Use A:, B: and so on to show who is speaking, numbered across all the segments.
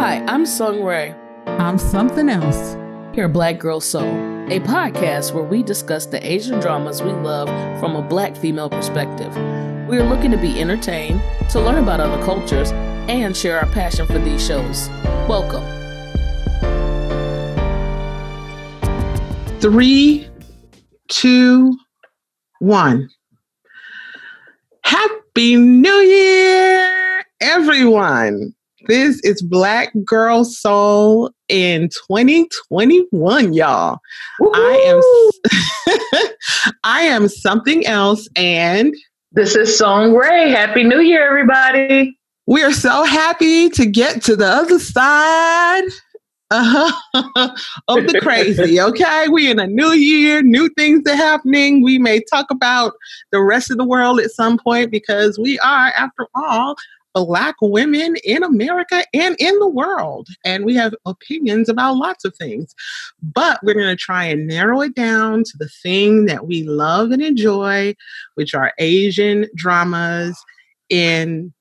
A: Hi, I'm Sung Ray.
B: I'm something else.
A: Here at Black Girl Soul, a podcast where we discuss the Asian dramas we love from a black female perspective. We are looking to be entertained, to learn about other cultures, and share our passion for these shows. Welcome.
C: Three, two, one. Happy New Year, everyone. This is Black Girl Soul in 2021, y'all. Woo-hoo! I am I am something else and
D: this is Song Ray. Happy New Year, everybody.
C: We are so happy to get to the other side uh-huh. of the crazy. Okay. We in a new year, new things are happening. We may talk about the rest of the world at some point because we are, after all, Black women in America and in the world. And we have opinions about lots of things. But we're going to try and narrow it down to the thing that we love and enjoy, which are Asian dramas. In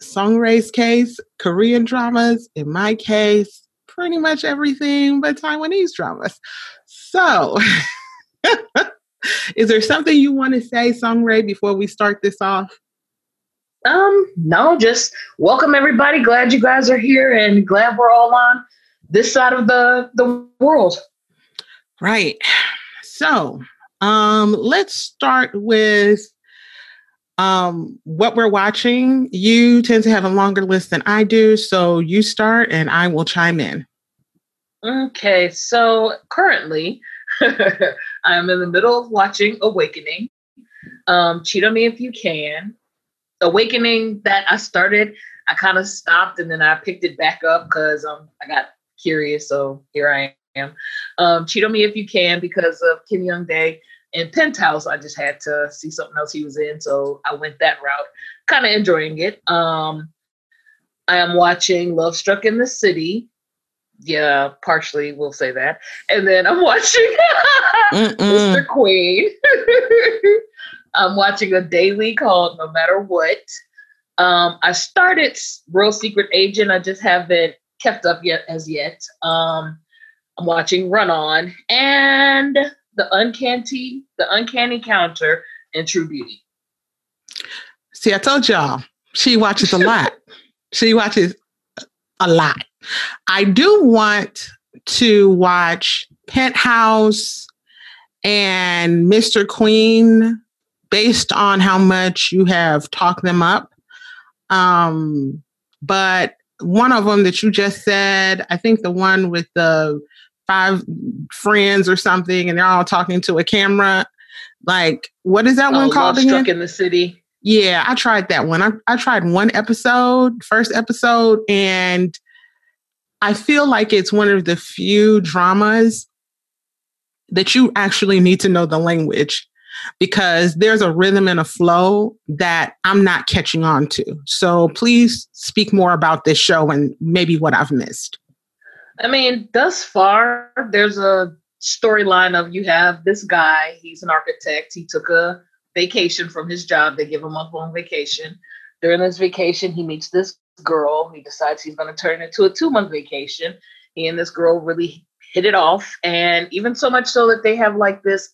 C: Song Ray's case, Korean dramas. In my case, pretty much everything but Taiwanese dramas. So, is there something you want to say, Song Ray, before we start this off?
D: Um, no, just welcome everybody. Glad you guys are here and glad we're all on this side of the the world.
C: Right. So, um, let's start with um what we're watching. You tend to have a longer list than I do, so you start and I will chime in.
D: Okay, so currently I'm in the middle of watching Awakening. Um, cheat on me if you can. Awakening that I started, I kind of stopped and then I picked it back up because um I got curious. So here I am. Um, cheat on me if you can because of Kim Young Dae and Penthouse. I just had to see something else he was in, so I went that route. Kind of enjoying it. Um, I am watching Love Struck in the City. Yeah, partially we'll say that. And then I'm watching Mr. Queen. I'm watching a daily called No Matter What. Um, I started Real Secret Agent. I just haven't kept up yet as yet. Um, I'm watching Run On and the Uncanny, the Uncanny Counter and True Beauty.
C: See, I told y'all she watches a lot. she watches a lot. I do want to watch Penthouse and Mr. Queen based on how much you have talked them up. Um, but one of them that you just said, I think the one with the five friends or something, and they're all talking to a camera. Like, what is that oh, one called
D: again? Struck in the City.
C: Yeah, I tried that one. I, I tried one episode, first episode, and I feel like it's one of the few dramas that you actually need to know the language because there's a rhythm and a flow that I'm not catching on to. So please speak more about this show and maybe what I've missed.
D: I mean, thus far, there's a storyline of you have this guy, he's an architect, he took a vacation from his job, they give him a long vacation. During this vacation, he meets this girl, he decides he's going to turn it into a two month vacation. He and this girl really hit it off, and even so much so that they have like this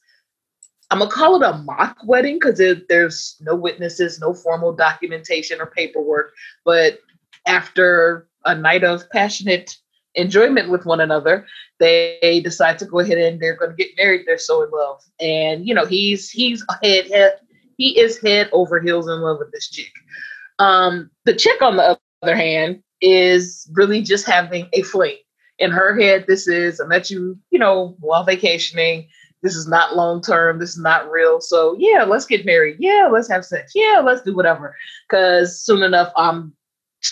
D: I'm gonna call it a mock wedding because there's no witnesses, no formal documentation or paperwork. But after a night of passionate enjoyment with one another, they decide to go ahead and they're to get married. They're so in love, and you know he's he's head, head he is head over heels in love with this chick. Um, the chick, on the other hand, is really just having a fling. In her head, this is I met you, you know, while vacationing this is not long term. This is not real. So yeah, let's get married. Yeah, let's have sex. Yeah, let's do whatever. Because soon enough, I'm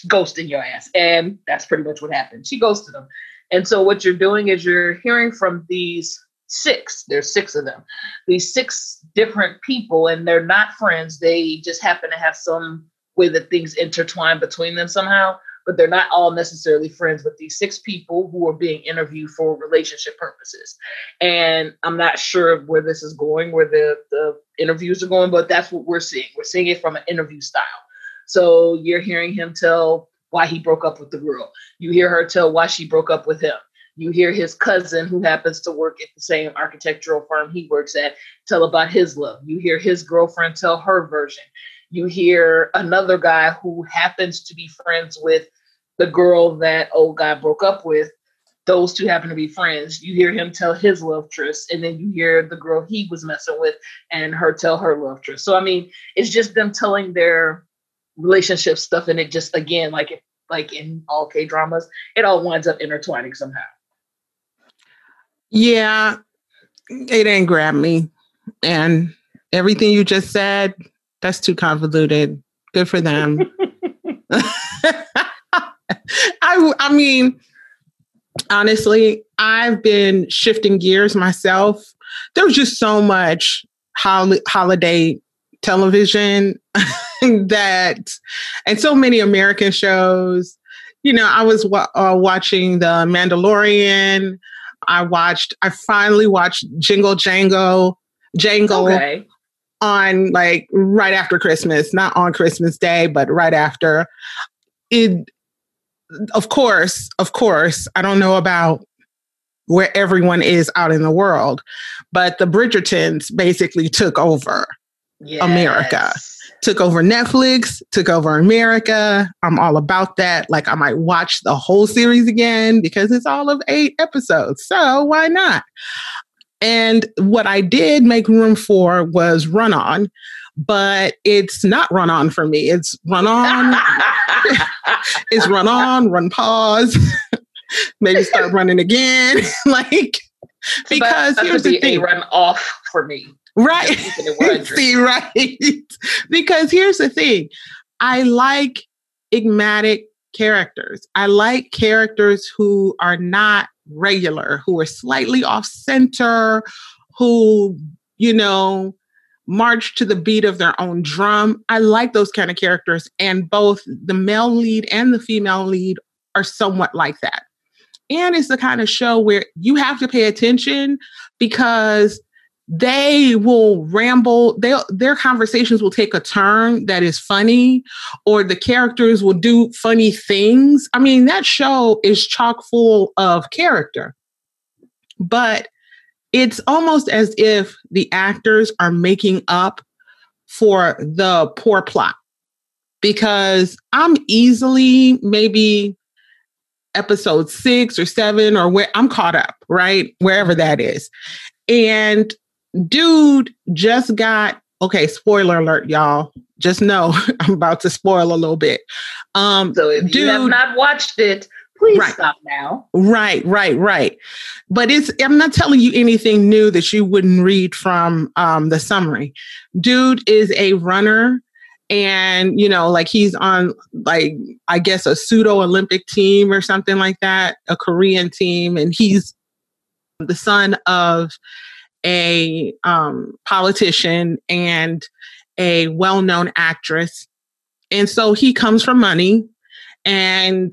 D: ghosting your ass, and that's pretty much what happened. She ghosted him, and so what you're doing is you're hearing from these six. There's six of them. These six different people, and they're not friends. They just happen to have some way that things intertwine between them somehow but they're not all necessarily friends with these six people who are being interviewed for relationship purposes. And I'm not sure where this is going, where the, the interviews are going, but that's what we're seeing. We're seeing it from an interview style. So you're hearing him tell why he broke up with the girl. You hear her tell why she broke up with him. You hear his cousin, who happens to work at the same architectural firm he works at, tell about his love. You hear his girlfriend tell her version. You hear another guy who happens to be friends with the girl that oh, old guy broke up with. Those two happen to be friends. You hear him tell his love tryst, and then you hear the girl he was messing with and her tell her love tryst. So I mean, it's just them telling their relationship stuff, and it just again, like if like in all K dramas, it all winds up intertwining somehow.
C: Yeah, it didn't grab me. And everything you just said, that's too convoluted. Good for them. I I mean, honestly, I've been shifting gears myself. There's just so much hol- holiday television that, and so many American shows. You know, I was wa- uh, watching The Mandalorian. I watched. I finally watched Jingle Jango, Jangle
D: Okay.
C: On like right after Christmas, not on Christmas Day, but right after. It, of course, of course, I don't know about where everyone is out in the world, but the Bridgertons basically took over, America. Took over Netflix, took over America. I'm all about that. Like, I might watch the whole series again because it's all of eight episodes. So, why not? And what I did make room for was Run On, but it's not Run On for me. It's Run On, it's Run On, Run Pause, maybe start running again. like, because
D: That
C: here's the thing.
D: run off for me.
C: Right.
D: Just keeping it 100.
C: See, right. because here's the thing I like enigmatic characters. I like characters who are not regular, who are slightly off center, who, you know, march to the beat of their own drum. I like those kind of characters. And both the male lead and the female lead are somewhat like that. And it's the kind of show where you have to pay attention because they will ramble they their conversations will take a turn that is funny or the characters will do funny things. I mean that show is chock full of character. But it's almost as if the actors are making up for the poor plot. Because i'm easily maybe episode 6 or 7 or where I'm caught up right? Wherever that is. And dude just got okay spoiler alert y'all just know i'm about to spoil a little bit um
D: So if you have not watched it, please
C: Right.
D: stop now.
C: right right right but it's i'm not telling you anything new that you wouldn't read from um the summary dude is a runner and you know like he's on like i guess a pseudo olympic team or something like that a korean team and he's the son of a um, politician and a well-known actress. And so he comes from money and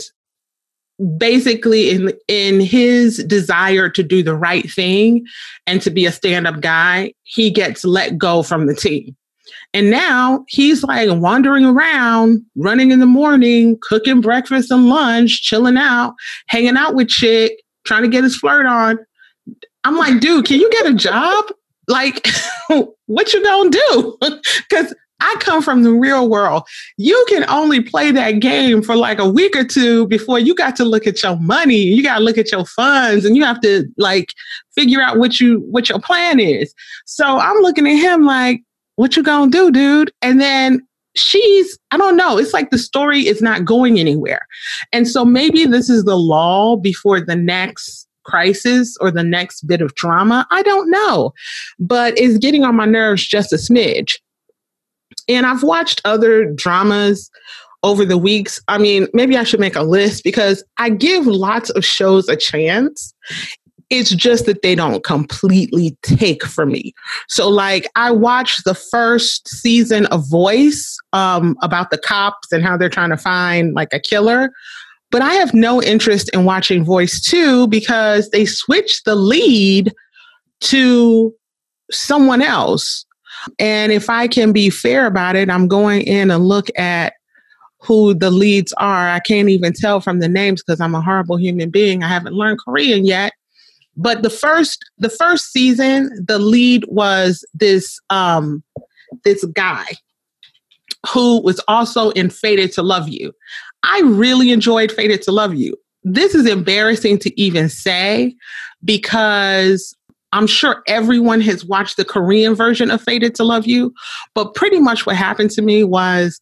C: basically in in his desire to do the right thing and to be a stand-up guy he gets let go from the team. And now he's like wandering around running in the morning cooking breakfast and lunch chilling out hanging out with chick trying to get his flirt on i'm like dude can you get a job like what you gonna do because I come from the real world. You can only play that game for like a week or two before you got to look at your money. You got to look at your funds and you have to like figure out what you what your plan is. So I'm looking at him like, what you going to do, dude? And then she's I don't know, it's like the story is not going anywhere. And so maybe this is the law before the next crisis or the next bit of drama. I don't know. But it's getting on my nerves just a smidge and I've watched other dramas over the weeks. I mean, maybe I should make a list because I give lots of shows a chance. It's just that they don't completely take for me. So, like, I watched the first season of Voice um, about the cops and how they're trying to find like a killer. But I have no interest in watching Voice 2 because they switched the lead to someone else. And if I can be fair about it, I'm going in and look at who the leads are. I can't even tell from the names because I'm a horrible human being. I haven't learned Korean yet. But the first the first season, the lead was this um this guy who was also in Fated to Love You. I really enjoyed Fated to Love You. This is embarrassing to even say because I'm sure everyone has watched the Korean version of Fated to Love You, but pretty much what happened to me was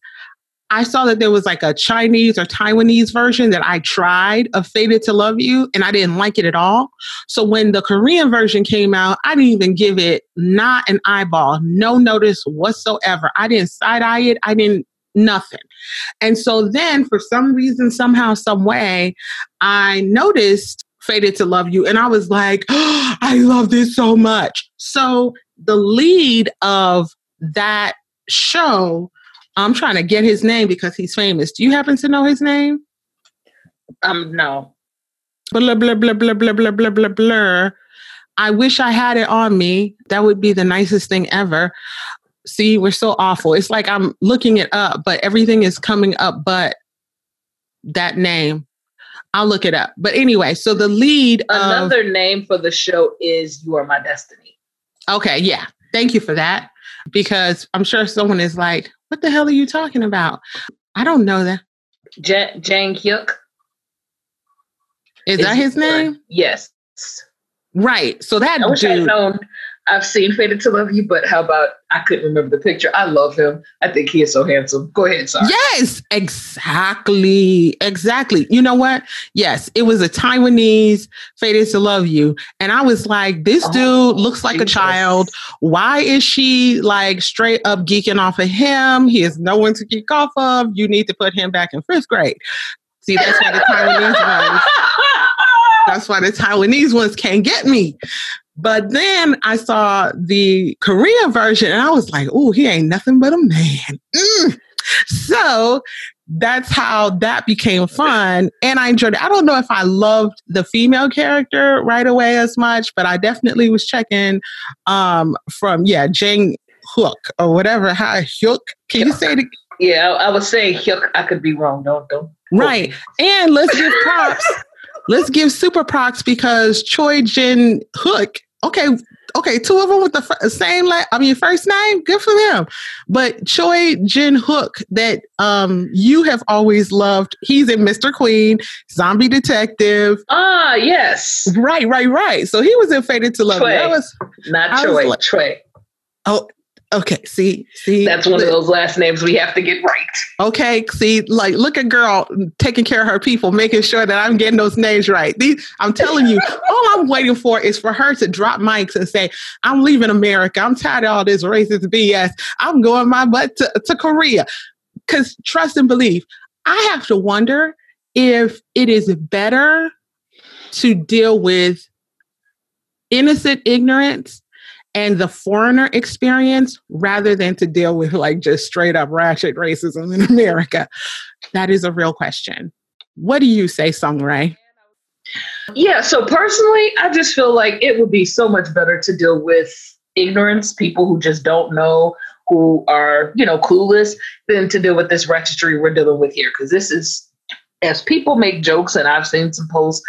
C: I saw that there was like a Chinese or Taiwanese version that I tried of Fated to Love You and I didn't like it at all. So when the Korean version came out, I didn't even give it not an eyeball, no notice whatsoever. I didn't side eye it. I didn't nothing. And so then for some reason, somehow, some way, I noticed Fated to Love You and I was like, oh, I love this so much. So the lead of that show I'm trying to get his name because he's famous. Do you happen to know his name?
D: Um, no.
C: Blah blah blah blah blah blah blah blah blah. I wish I had it on me. That would be the nicest thing ever. See, we're so awful. It's like I'm looking it up, but everything is coming up but that name. I'll look it up. But anyway, so the lead
D: Another
C: of,
D: name for the show is You Are My Destiny.
C: Okay, yeah. Thank you for that. Because I'm sure someone is like, what the hell are you talking about? I don't know that.
D: J- Jang Hyuk.
C: Is, is that his name?
D: Yes.
C: Right. So that
D: I wish
C: dude,
D: I'd known I've seen Fated to Love You, but how about I couldn't remember the picture. I love him. I think he is so handsome. Go ahead, sorry.
C: Yes, exactly. Exactly. You know what? Yes, it was a Taiwanese Fated to Love You. And I was like, this oh, dude looks like Jesus. a child. Why is she like straight up geeking off of him? He has no one to geek off of. You need to put him back in first grade. See, that's why the Taiwanese ones. That's why the Taiwanese ones can't get me. But then I saw the Korean version and I was like, oh, he ain't nothing but a man. Mm. So that's how that became fun. And I enjoyed it. I don't know if I loved the female character right away as much, but I definitely was checking um, from, yeah, Jang Hook or whatever. How Hyuk. Can you say it?
D: Yeah, I, I would say Hyuk. I could be wrong. Don't, don't.
C: Right. And let's give props. Let's give super props because Choi Jin Hook. Okay, okay, two of them with the f- same like I mean first name. Good for them. But Choi Jin Hook, that um you have always loved. He's in Mr. Queen, Zombie Detective.
D: Ah, yes.
C: Right, right, right. So he was in Fated to Love.
D: Choi. That was not Choi. Like, Choi.
C: Oh, Okay, see, see.
D: That's one of those last names we have to get right.
C: Okay, see, like look at girl taking care of her people, making sure that I'm getting those names right. These, I'm telling you, all I'm waiting for is for her to drop mics and say, "I'm leaving America. I'm tired of all this racist BS. I'm going my butt to, to Korea." Because trust and believe, I have to wonder if it is better to deal with innocent ignorance and the foreigner experience rather than to deal with like just straight up ratchet racism in America? That is a real question. What do you say, Sung Ray?
D: Yeah, so personally, I just feel like it would be so much better to deal with ignorance, people who just don't know, who are, you know, clueless, than to deal with this ratchetry we're dealing with here. Because this is, as people make jokes, and I've seen some posts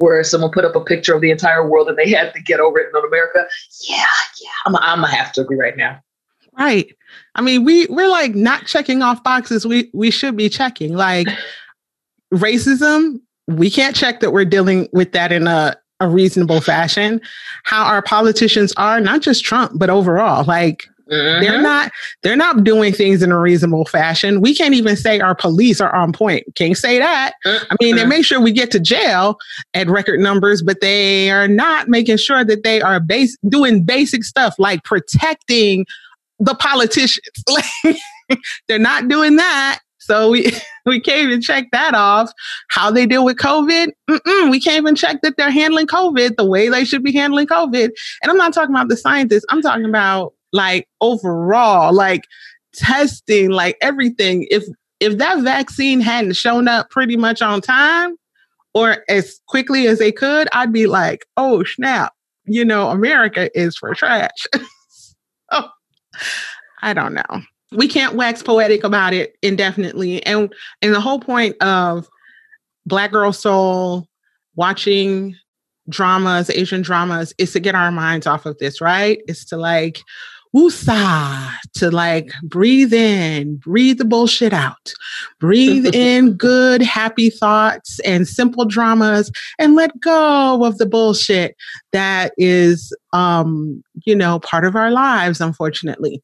D: where someone put up a picture of the entire world and they had to get over it in America. Yeah, yeah, I'm, I'm gonna have to agree right now.
C: Right. I mean, we we're like not checking off boxes we we should be checking. Like racism, we can't check that we're dealing with that in a a reasonable fashion. How our politicians are, not just Trump, but overall, like Mm-hmm. They're not they're not doing things in a reasonable fashion. We can't even say our police are on point. Can't say that. Mm-hmm. I mean, they make sure we get to jail at record numbers, but they are not making sure that they are base doing basic stuff like protecting the politicians. they're not doing that. So we we can't even check that off. How they deal with COVID, Mm-mm, we can't even check that they're handling COVID the way they should be handling COVID. And I'm not talking about the scientists. I'm talking about like overall, like testing, like everything. If if that vaccine hadn't shown up pretty much on time or as quickly as they could, I'd be like, oh snap, you know, America is for trash. oh, I don't know. we can't wax poetic about it indefinitely. And and the whole point of Black Girl Soul, watching dramas, Asian dramas, is to get our minds off of this, right? It's to like woosah, to like breathe in, breathe the bullshit out, breathe in good, happy thoughts and simple dramas, and let go of the bullshit that is, um, you know, part of our lives, unfortunately.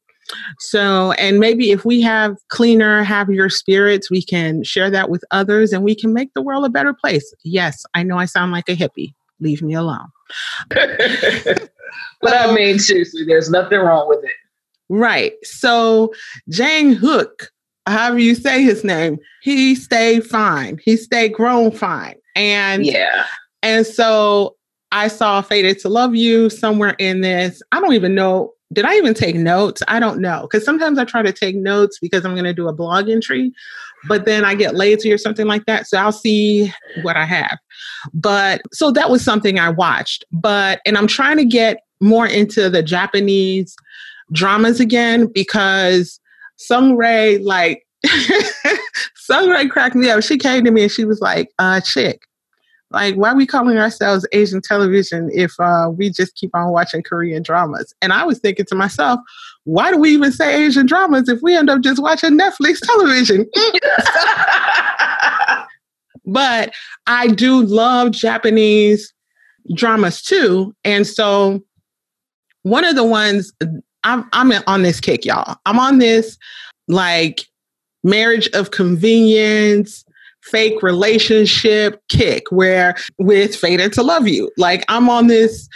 C: So, and maybe if we have cleaner, happier spirits, we can share that with others and we can make the world a better place. Yes, I know I sound like a hippie. Leave me alone.
D: but I um, mean, seriously, there's nothing wrong with it.
C: Right. So, Jang Hook, however you say his name, he stayed fine. He stayed grown fine. And
D: yeah.
C: And so I saw Fated to Love You somewhere in this. I don't even know did I even take notes? I don't know. Because sometimes I try to take notes because I'm going to do a blog entry, but then I get lazy or something like that. So I'll see what I have. But so that was something I watched. But, and I'm trying to get more into the Japanese dramas again because Sung Rae, like, Sung Rae cracked me up. She came to me and she was like, uh, chick, like why are we calling ourselves asian television if uh, we just keep on watching korean dramas and i was thinking to myself why do we even say asian dramas if we end up just watching netflix television? But i do love japanese dramas too. And so one of the ones i'm, I'm on this kick y'all. I'm on this like marriage of convenience fake relationship kick where with Fated to Love You. Like I'm on this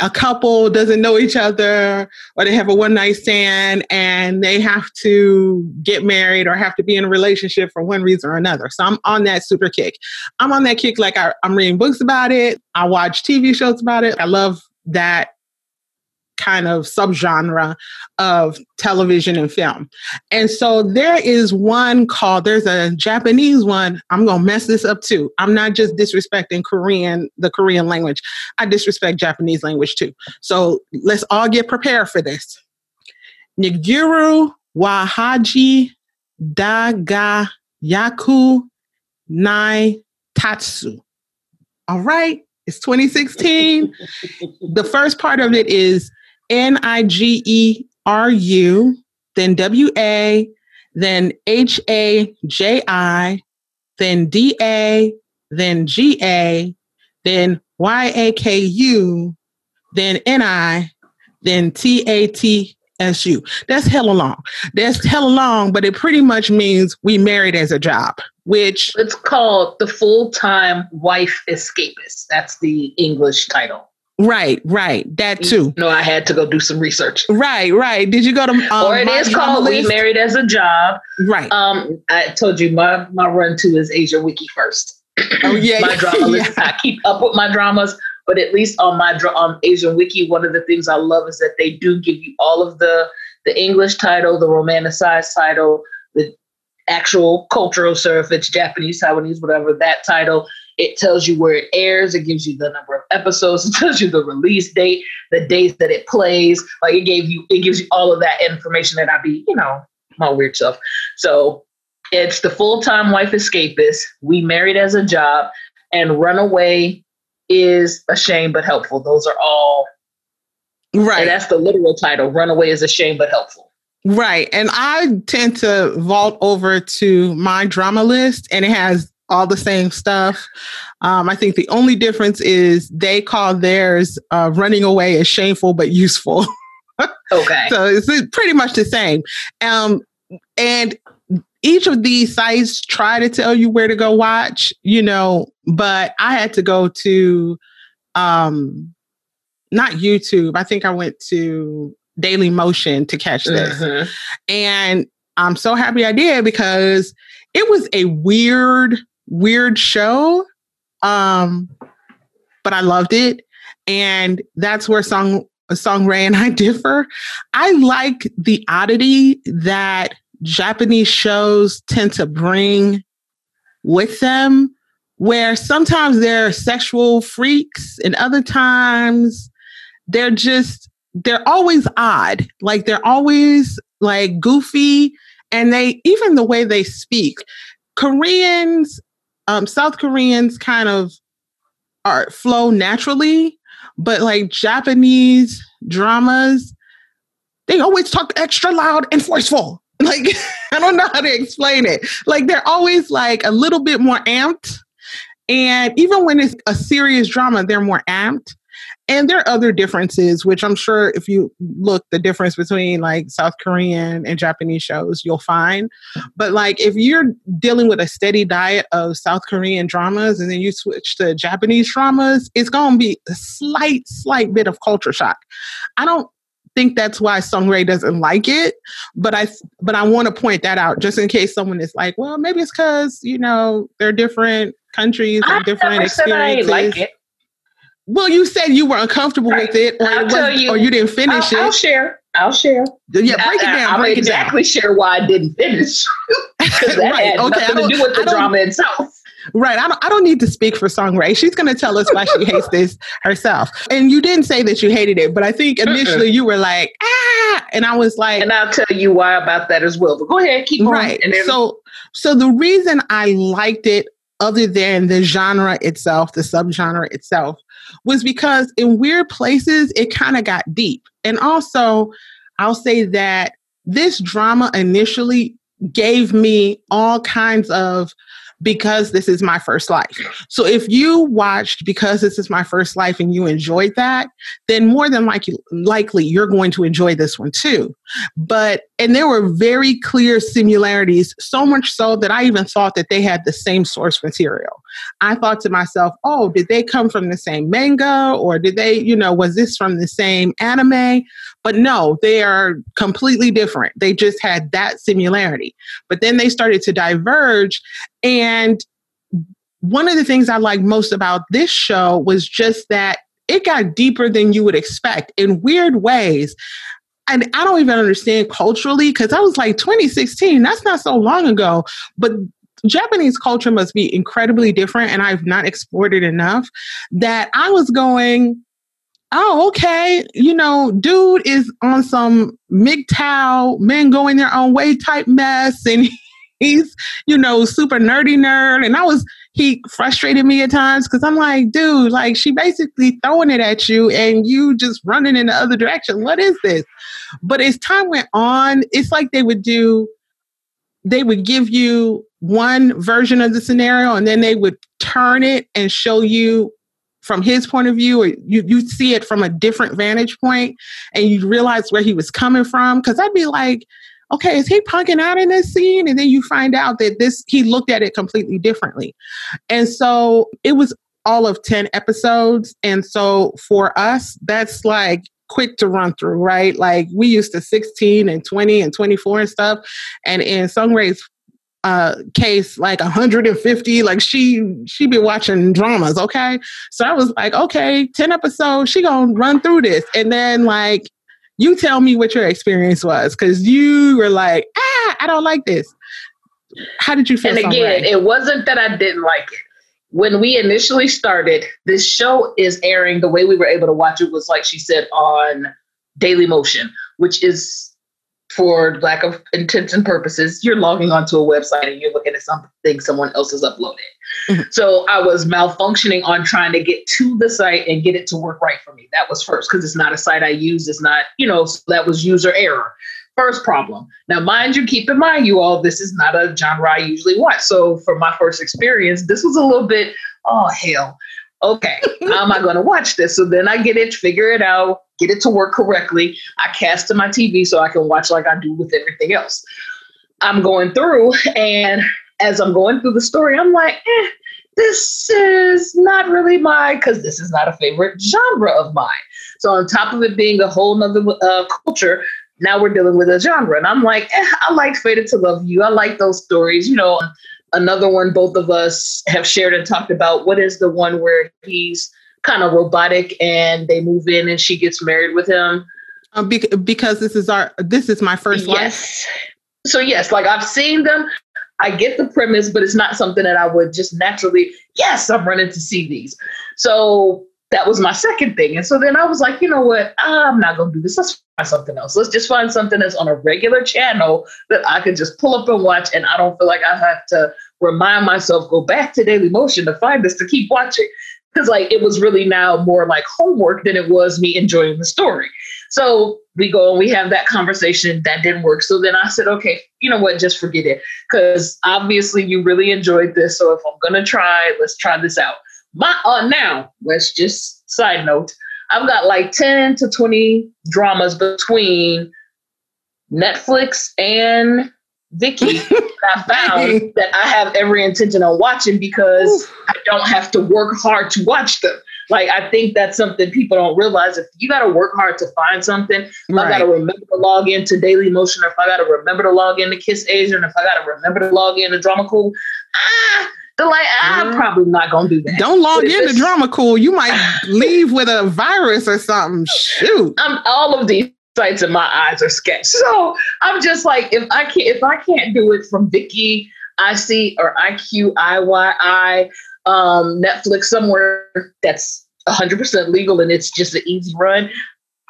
C: a couple doesn't know each other or they have a one night stand and they have to get married or have to be in a relationship for one reason or another. So I'm on that super kick. I'm on that kick like I, am reading books about it. I watch TV shows about it. I love that kind of subgenre of television and film. And so there is one called, there's a Japanese one. I'm going to mess this up too. I'm not just disrespecting Korean, the Korean language. I disrespect Japanese language too. So let's all get prepared for this. Niguru Wahaji Daga Yaku Nai Tatsu. All right. It's 2016. the first part of it is N I G E R U, then W A, then H A J I, then D A, then G A, then Y A K U, then N I, then T A T S U. That's hella long. That's hella long, but it pretty much means we married as a job, which
D: it's called the full time wife escapist. That's the English title.
C: Right, right. That too.
D: No, I had to go do some research.
C: Right, right. Did you go to? Um,
D: or it is called "We Married as a Job."
C: Right.
D: Um, I told you my my run to is Asia Wiki first.
C: Oh yeah,
D: my drama list. I keep up with my dramas, but at least on my on Asian Wiki, one of the things I love is that they do give you all of the the English title, the romanticized title, the actual cultural, so if it's Japanese, Taiwanese, whatever that title, it tells you where it airs. It gives you the number of episodes. It tells you the release date, the days that it plays. Like it gave you, it gives you all of that information that I be, you know, my weird stuff. So it's the full time wife escapist. We married as a job, and runaway is a shame but helpful. Those are all
C: right.
D: And that's the literal title. Runaway is a shame but helpful.
C: Right. And I tend to vault over to my drama list and it has all the same stuff. Um, I think the only difference is they call theirs uh, running away as shameful but useful.
D: okay.
C: So it's pretty much the same. Um, and each of these sites try to tell you where to go watch, you know, but I had to go to um, not YouTube. I think I went to Daily Motion to catch this. Mm-hmm. And I'm so happy I did because it was a weird weird show. Um, but I loved it. And that's where Song Song Ray and I differ. I like the oddity that Japanese shows tend to bring with them, where sometimes they're sexual freaks and other times they're just they're always odd. Like they're always like goofy, and they even the way they speak. Koreans, um, South Koreans kind of are flow naturally, but like Japanese dramas, they always talk extra loud and forceful. Like, I don't know how to explain it. Like, they're always like a little bit more amped. And even when it's a serious drama, they're more amped. And there are other differences, which I'm sure if you look the difference between like South Korean and Japanese shows, you'll find. But like if you're dealing with a steady diet of South Korean dramas and then you switch to Japanese dramas, it's gonna be a slight, slight bit of culture shock. I don't think that's why Sungray doesn't like it, but I but I want to point that out just in case someone is like, well, maybe it's because you know they're different countries and different experiences. I like it. Well, you said you were uncomfortable right. with it, or, it was, you, or you didn't finish
D: I'll,
C: it.
D: I'll share. I'll share.
C: Yeah, break it down.
D: I'll
C: break
D: exactly
C: it down.
D: share why I didn't finish because that right. had okay. nothing to do with the drama itself.
C: Right. I don't, I don't need to speak for Song Ray. She's going to tell us why she hates this herself. And you didn't say that you hated it, but I think initially Mm-mm. you were like, ah, and I was like,
D: and I'll tell you why about that as well. But go ahead, keep going.
C: Right.
D: Then-
C: so, so the reason I liked it, other than the genre itself, the subgenre itself, was because in weird places it kind of got deep. And also, I'll say that this drama initially gave me all kinds of because this is my first life. So if you watched because this is my first life and you enjoyed that, then more than likely, likely you're going to enjoy this one too. But and there were very clear similarities, so much so that I even thought that they had the same source material. I thought to myself, oh, did they come from the same manga or did they, you know, was this from the same anime? But no, they are completely different. They just had that similarity. But then they started to diverge. And one of the things I like most about this show was just that it got deeper than you would expect in weird ways. And I don't even understand culturally because I was like 2016, that's not so long ago. But Japanese culture must be incredibly different, and I've not explored it enough that I was going, oh, okay, you know, dude is on some MGTOW, men going their own way type mess, and he's, you know, super nerdy nerd. And I was, he frustrated me at times because I'm like, dude, like she basically throwing it at you and you just running in the other direction. What is this? But as time went on, it's like they would do, they would give you one version of the scenario and then they would turn it and show you from his point of view or you you see it from a different vantage point and you realize where he was coming from because i'd be like okay is he punking out in this scene? And then you find out that this he looked at it completely differently. And so it was all of 10 episodes. And so for us that's like quick to run through right? Like we used to 16 and 20 and 24 and stuff. And in Sungray's uh, case like 150 like she she be watching dramas okay? So i was like okay 10 episodes she gonna run through this. And then like you tell me what your experience was because you were like ah i don't like this. How did you feel
D: and again it wasn't that i didn't like it. When we initially started this show is airing the way we were able to watch it was like she said on daily motion which is for lack of intents and purposes, you're logging onto a website and you're looking at something someone else has uploaded. Mm-hmm. So I was malfunctioning on trying to get to the site and get it to work right for me. That was first because it's not a site I use. It's not, you know, so that was user error. First problem. Now, mind you, keep in mind, you all, this is not a genre I usually watch. So for my first experience, this was a little bit, oh, hell okay, how am I going to watch this? So then I get it, figure it out, get it to work correctly. I cast to my TV so I can watch like I do with everything else. I'm going through, and as I'm going through the story, I'm like, eh, this is not really my, because this is not a favorite genre of mine. So on top of it being a whole nother uh, culture, now we're dealing with a genre. And I'm like, eh, I like Fated to Love You. I like those stories. You know, another one both of us have shared and talked about. What is the one where he's kind of robotic and they move in and she gets married with him?
C: Be- because this is our this is my first
D: yes.
C: life.
D: So yes, like I've seen them. I get the premise, but it's not something that I would just naturally. Yes, I'm running to see these. So that was my second thing. And so then I was like, you know what? I'm not going to do this. Let's find something else. Let's just find something that's on a regular channel that I can just pull up and watch. And I don't feel like I have to remind myself, go back to Daily Motion to find this to keep watching. Because like it was really now more like homework than it was me enjoying the story. So we go and we have that conversation. That didn't work. So then I said, okay, you know what? Just forget it. Because obviously you really enjoyed this. So if I'm gonna try, let's try this out. My uh, now, let's just side note. I've got like 10 to 20 dramas between Netflix and that I found that I have every intention on watching because Oof. I don't have to work hard to watch them. Like I think that's something people don't realize. If you got to work hard to find something, if right. I got to remember to log into Daily Motion, or if I got to remember to log into Kiss Asia, and if I got to remember to log into Dramacool, ah, they're like, I'm mm. probably not gonna do that.
C: Don't log into Dramacool. You might leave with a virus or something. Shoot.
D: I'm all of these sites in my eyes are sketch. So I'm just like, if I can't, if I can't do it from Viki, I see or IQIYI, um, Netflix somewhere that's 100% legal and it's just an easy run.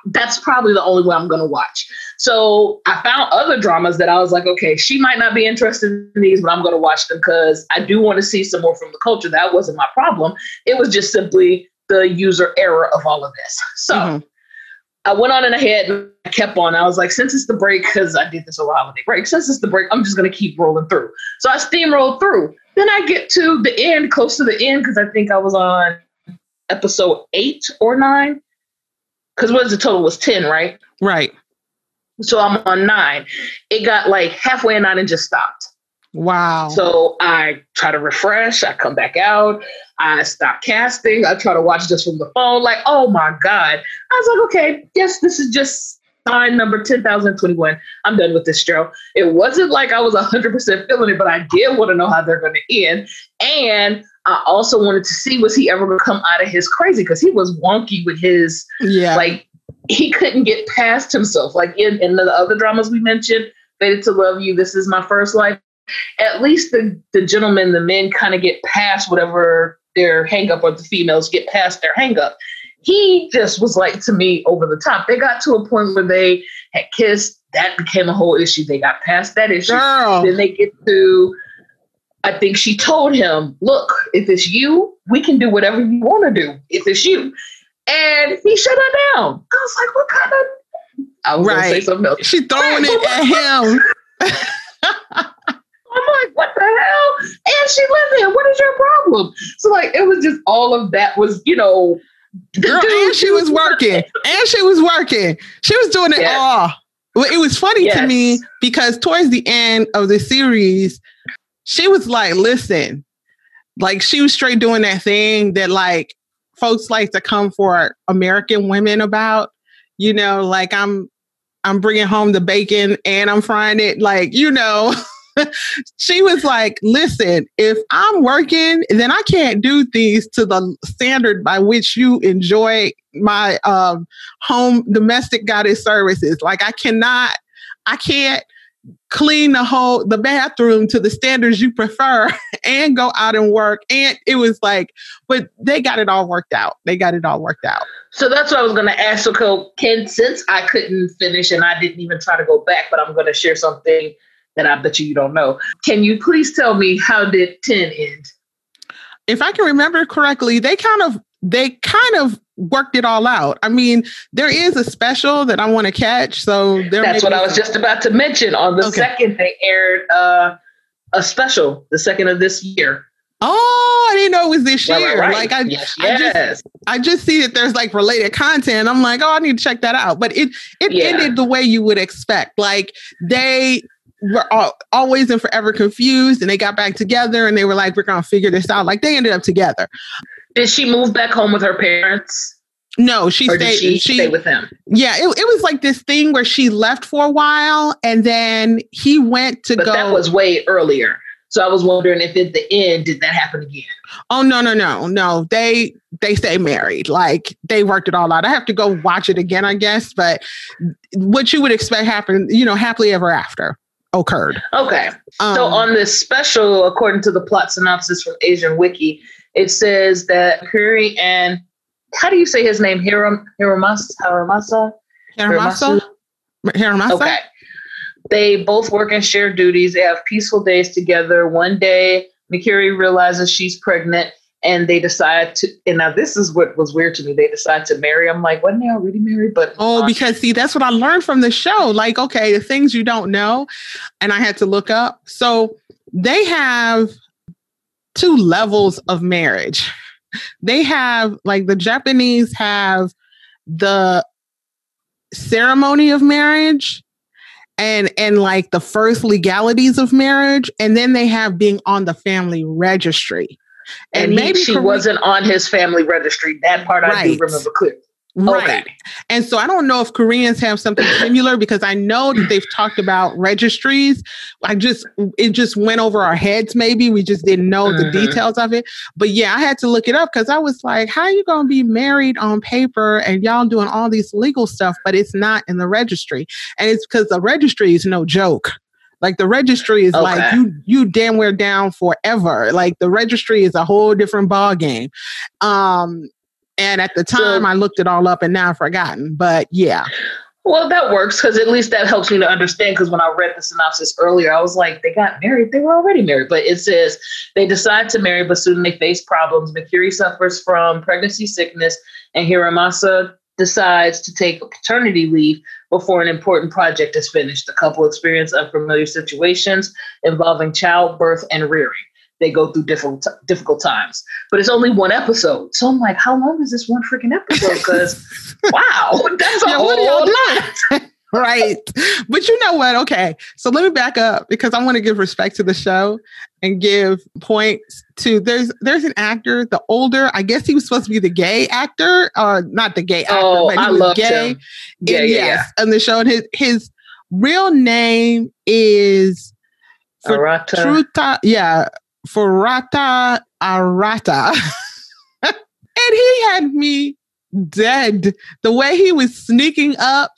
D: That's probably the only way I'm going to watch. So I found other dramas that I was like, okay, she might not be interested in these, but I'm going to watch them because I do want to see some more from the culture. That wasn't my problem. It was just simply the user error of all of this. So mm-hmm. I went on and ahead and I kept on. I was like, since it's the break, because I did this over holiday break, since it's the break, I'm just going to keep rolling through. So I steamrolled through. Then I get to the end, close to the end, because I think I was on episode eight or nine. Because what is the total was 10, right?
C: Right.
D: So I'm on nine. It got like halfway in nine and just stopped.
C: Wow.
D: So I try to refresh, I come back out, I stop casting, I try to watch just from the phone. Like, oh my God. I was like, okay, yes, this is just sign number 10,021. I'm done with this show. It wasn't like I was 100% feeling it, but I did want to know how they're going to end. And I also wanted to see was he ever going to come out of his crazy because he was wonky with his, yeah. like, he couldn't get past himself. Like in, in the other dramas we mentioned, Fated to Love You, This Is My First Life at least the, the gentlemen, the men kind of get past whatever their hangup or the females get past their hangup. He just was like to me over the top. They got to a point where they had kissed. That became a whole issue. They got past that issue. Girl. Then they get to, I think she told him, look, if it's you, we can do whatever you want to do. If it's you. And he shut her down. I was like, what kind of I was right. gonna say something else.
C: She throwing it at him.
D: I'm like, what the hell? And she lives here. What is your problem? So like, it was just all of that was, you know,
C: girl, dude, and she was working, and she was working. She was doing it yes. all. Well, it was funny yes. to me because towards the end of the series, she was like, listen, like she was straight doing that thing that like folks like to come for American women about, you know, like I'm I'm bringing home the bacon and I'm frying it like, you know, she was like, listen, if I'm working, then I can't do things to the standard by which you enjoy my um, home domestic goddess services. Like I cannot, I can't clean the whole the bathroom to the standards you prefer and go out and work. And it was like but they got it all worked out. They got it all worked out.
D: So that's what i was going to ask. So ken since i couldn't finish and i didn't even try to go back but i'm going to share something that I bet you you don't know. Can you please tell me how did 10 end?
C: If I can remember correctly, they kind of they kind of worked it all out. I mean, there is a special that I want to catch. So
D: that's what I was just about to mention. On the okay. second, they aired uh, a special, the second of this year.
C: Oh, I didn't know it was this year. Right, right. Like I, yes, I just I just see that there's like related content. I'm like, oh, I need to check that out. But it it yeah. ended the way you would expect. Like they were all, always and forever confused and they got back together and they were like we're gonna figure this out. Like they ended up together.
D: Did she move back home with her parents?
C: No she
D: or
C: stayed
D: she, she stayed with him
C: yeah it, it was like this thing where she left for a while and then he went to
D: but
C: go
D: that was way earlier. So i was wondering if at the end did that happen again?
C: Oh no no no no. They they stay married. Like they worked it all out. I have to go watch it again i guess but what you would expect happen, you know happily ever after occurred.
D: Okay. Um, so on this special, according to the plot synopsis from Asian Wiki, it says that Curry and how do you say his name? Hiram Hiramasa Hiramasa
C: Hiramasa? Hiramasa?
D: Okay. They both work and share duties. They have peaceful days together. One day, Mikuri realizes she's pregnant and they decide to and now this is what was weird to me. They decide to marry. I'm like wasn't they already married? But
C: oh um, because see that's what i learned from the show. Like okay the things you don't know and i had to look up. So they have two levels of marriage. They have like the japanese have the ceremony of marriage and and like the first legalities of marriage and then they have being on the family registry
D: and, and maybe she wasn't on his family registry. That part right. I do remember clearly.
C: Right. Okay. And so I don't know if Koreans have something similar because I know that they've talked about registries. I just, it just went over our heads. Maybe we just didn't know mm-hmm. the details of it. But yeah, I had to look it up because I was like, how are you going to be married on paper and y'all doing all these legal stuff, but it's not in the registry? And it's because the registry is no joke. Like the registry is okay. like you you damn wear down forever. Like the registry is a whole different ball game. Um, and at the time, so, I looked it all up, and now I've forgotten. But yeah.
D: Well, that works because at least that helps me to understand. Because when I read the synopsis earlier, I was like, they got married. They were already married. But it says they decide to marry, but soon they face problems. Mikuri suffers from pregnancy sickness, and Hiramasa decides to take a paternity leave before an important project is finished. The couple experience unfamiliar situations involving childbirth and rearing. They go through difficult difficult times, but it's only one episode. So I'm like, how long is this one freaking episode? Because wow, that's a yeah, whole lot.
C: right. But you know what? Okay. So let me back up because I want to give respect to the show and give points to there's there's an actor, the older, I guess he was supposed to be the gay actor, uh not the gay actor,
D: oh,
C: but he
D: I
C: was
D: gay. Him.
C: Yeah, and, yeah, yes, yeah. the show. And his his real name is
D: Arata.
C: Truta, yeah, Furuta Arata. and he had me dead. The way he was sneaking up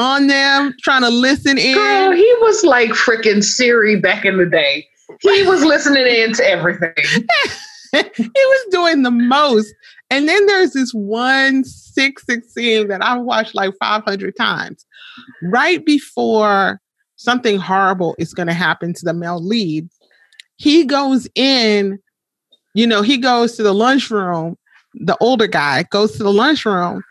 C: on them, trying to listen in.
D: Girl, he was like freaking Siri back in the day. He was listening in to everything.
C: he was doing the most. And then there's this one six six scene that I've watched like 500 times. Right before something horrible is going to happen to the male lead, he goes in, you know, he goes to the lunchroom. The older guy goes to the lunchroom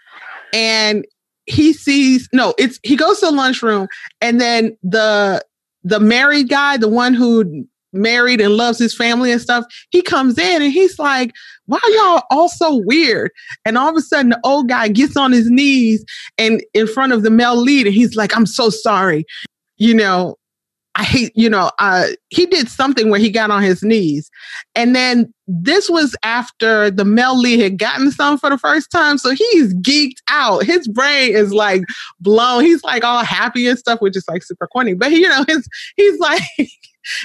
C: and he sees no it's he goes to the lunchroom and then the the married guy the one who married and loves his family and stuff he comes in and he's like why y'all all so weird? And all of a sudden the old guy gets on his knees and in front of the male lead and he's like i'm so sorry you know You know, uh, he did something where he got on his knees. And then this was after the Mel Lee had gotten some for the first time. So he's geeked out. His brain is like blown. He's like all happy and stuff, which is like super corny. But you know, his he's like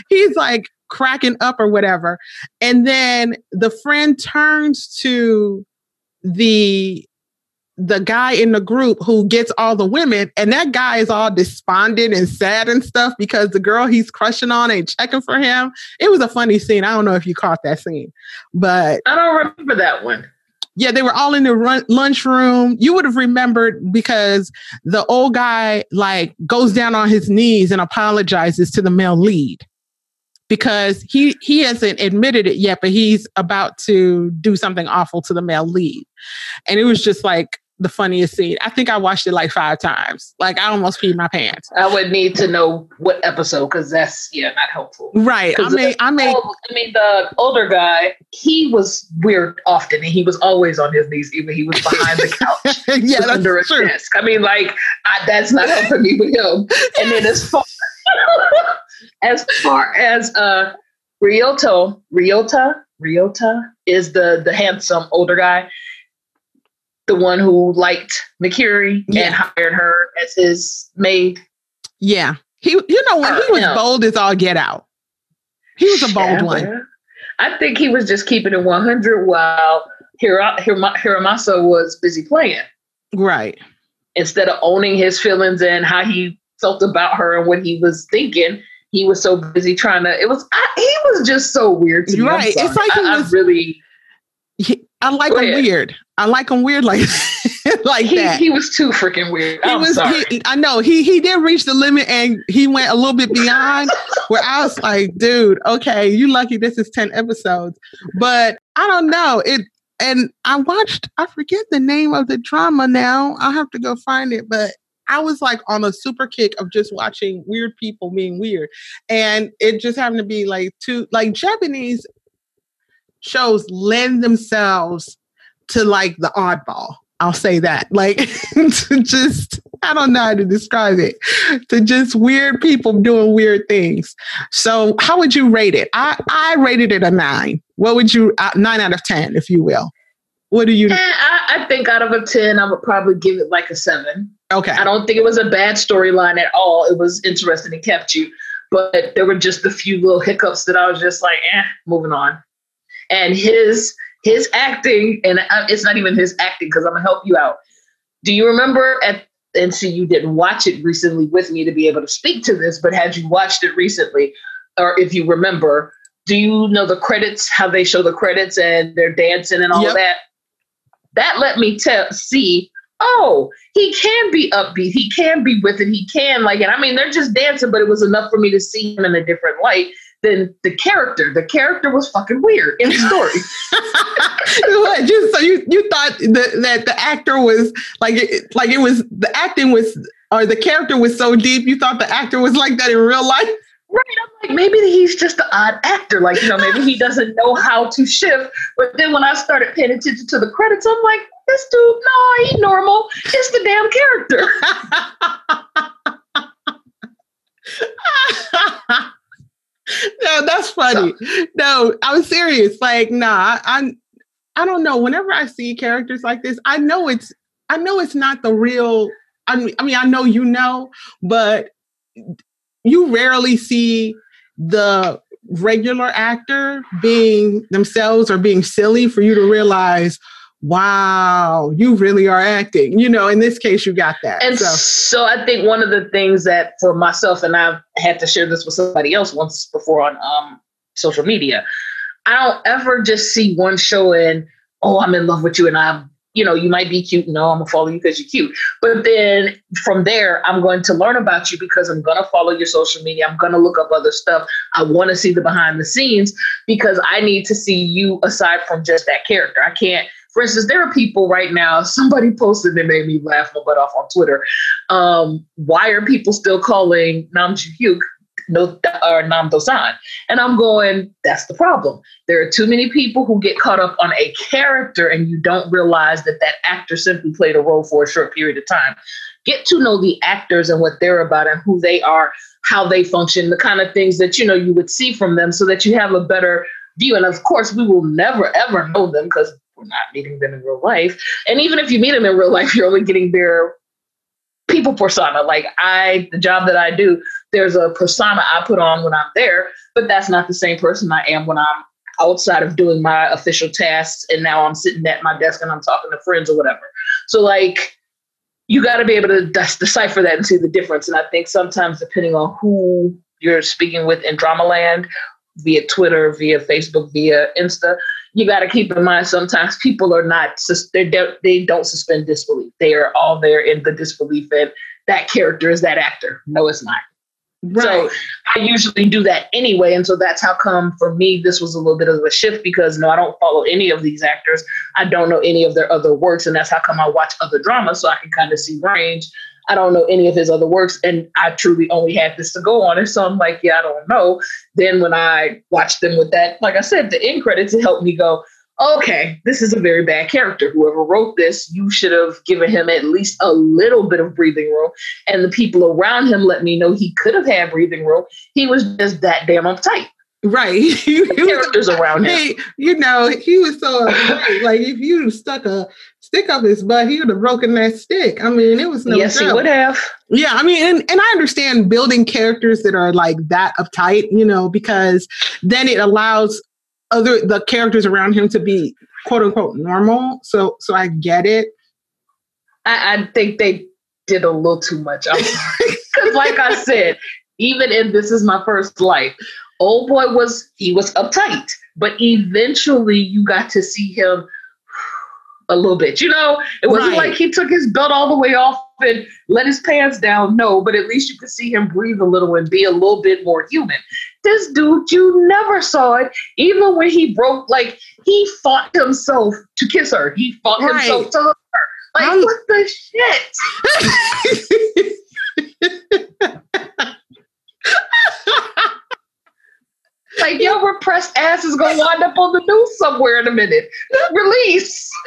C: he's like cracking up or whatever. And then the friend turns to the the guy in the group who gets all the women, and that guy is all despondent and sad and stuff because the girl he's crushing on ain't checking for him. It was a funny scene. I don't know if you caught that scene, but
D: I don't remember that one.
C: Yeah, they were all in the run- lunchroom. You would have remembered because the old guy like goes down on his knees and apologizes to the male lead because he he hasn't admitted it yet, but he's about to do something awful to the male lead. And it was just like the funniest scene. I think I watched it like five times. Like I almost peed my pants.
D: I would need to know what episode because that's yeah not helpful.
C: Right. I mean, I mean,
D: I mean the older guy. He was weird often, and he was always on his knees. Even he was behind the couch,
C: yeah, that's
D: under a
C: true.
D: desk. I mean, like I, that's not helping me with him. And then as far as far as uh Ryoto, Ryota, Ryota is the the handsome older guy the one who liked Mikuri yeah. and hired her as his maid.
C: Yeah. He you know when uh, he was bold as all get out. He was a bold yeah, one.
D: I think he was just keeping it 100 while Hira, Hira, Hiramasa was busy playing.
C: Right.
D: Instead of owning his feelings and how he felt about her and what he was thinking, he was so busy trying to. It was I, he was just so weird to me.
C: Right. It's like he
D: I,
C: was
D: I really.
C: He, I like
D: Go
C: him
D: ahead.
C: weird. I like him weird like like
D: he,
C: that.
D: he was too freaking weird.
C: He
D: I'm
C: was.
D: sorry.
C: He, I know he he did reach the limit, and he went a little bit beyond. where I was like, dude, okay, you lucky this is ten episodes, but I don't know it. And I watched. I forget the name of the drama now. I'll have to go find it, but. I was like on a super kick of just watching weird people being weird. And it just happened to be like two like Japanese shows lend themselves to like the oddball. I'll say that. Like to just I don't know how to describe it. To just weird people doing weird things. So how would you rate it? I I rated it a nine. What would you uh, nine out of ten, if you will? What do you?
D: Eh, I, I think out of a 10, I would probably give it like a seven.
C: Okay.
D: I don't think it was a bad storyline at all. It was interesting and kept you, but there were just a few little hiccups that I was just like, eh, moving on. And his his acting, and it's not even his acting because I'm gonna help you out. Do you remember at and see you didn't watch it recently with me to be able to speak to this, but had you watched it recently, or if you remember, do you know the credits? How they show the credits and they're dancing and all
C: Yep.
D: that? That let me tell see oh, he can be upbeat. He can be with it. He can like it. I mean, they're just dancing, but it was enough for me to see him in a different light than the character. The character was fucking weird in the story.
C: what? Just so you you thought that that the actor was like it, like it was the acting was or the character was so deep you thought the actor was like that in real life.
D: right. I'm like, maybe he's just an odd actor. Like, you know, maybe he doesn't know how to shift. But then when I started paying attention to the credits, I'm like, this dude, no, he normal. It's the damn character.
C: no, that's funny. No, I'm serious. Like, nah, I, I don't know. Whenever I see characters like this, I know it's I know it's not the real. I mean, I mean, I know you know, but you rarely see the regular actor being themselves or being silly for you to realize, wow, you really are acting. You know, in this case, you got that.
D: And
C: so,
D: so. I think one of the things that for myself, and I've had to share this with somebody else once before on um, social media, I don't ever just see one show and, oh, I'm in love with you and I'm, you know, you might be cute. No, I'm gonna follow you because you're cute. But then from there, I'm going to learn about you because I'm gonna follow your social media. I'm gonna look up other stuff. I want to see the behind the scenes because I need to see you aside from just that character. I can't for instance, there are people right now, somebody posted that made me laugh my butt off on Twitter. Um, why are people still calling Nam Joo Hyuk no or Nam Dosan? And I'm going, that's the problem. There are too many people who get caught up on a character and you don't realize that that actor simply played a role for a short period of time. Get to know the actors and what they're about and who they are, how they function, the kind of things that you know you would see from them so that you have a better view. And of course, we will never ever know them because we're not meeting them in real life. And even if you meet them in real life, you're only getting their people persona. Like I, the job that I do, there's a persona I put on when I'm there, but that's not the same person I am when I'm outside of doing my official tasks. And now I'm sitting at my desk and I'm talking to friends or whatever. So like, you got to be able to de- decipher that and see the difference. And I think sometimes, depending on who you're speaking with in Dramaland, via Twitter, via Facebook, via Insta, you got to keep in mind sometimes people are not they don't they don't suspend disbelief. They are all there in the disbelief and that character is that actor. No, it's not.
C: right.
D: So I usually do that anyway, and so that's how come for me this was a little bit of a shift because no, I don't follow any of these actors. I don't know any of their other works, and that's how come I watch other dramas so I can kind of see range. I don't know any of his other works, and I truly only had this to go on. And so I'm like, yeah, I don't know. Then when I watched them with that, like I said, the end credits, it helped me go, okay, this is a very bad character. Whoever wrote this, you should have given him at least a little bit of breathing room. And the people around him let me know he could have had breathing room. He was just that damn uptight.
C: Right. He-
D: The
C: was-
D: characters around him.
C: Hey, you know, he was so like if you stuck a stick up his butt, he would have broken that stick. I mean, it was no
D: yes, he would have.
C: Yeah, I mean, and, and I understand building characters that are like that uptight, you know, because then it allows other the characters around him to be quote unquote normal. So so I get it.
D: I, I think they did a little too much. Because, like I said, even in This Is My First Life, old boy was he was uptight, but eventually you got to see him a little bit. You know, it wasn't
C: Right.
D: like he took his belt all the way off and let his pants down. No, but at least you could see him breathe a little and be a little bit more human. This dude, you never saw it. Even when he broke, like he fought himself to kiss her. He fought
C: Right.
D: himself to her. Like
C: I'm-
D: what the shit? Like your repressed ass is gonna wind up on the news somewhere in a minute. Release.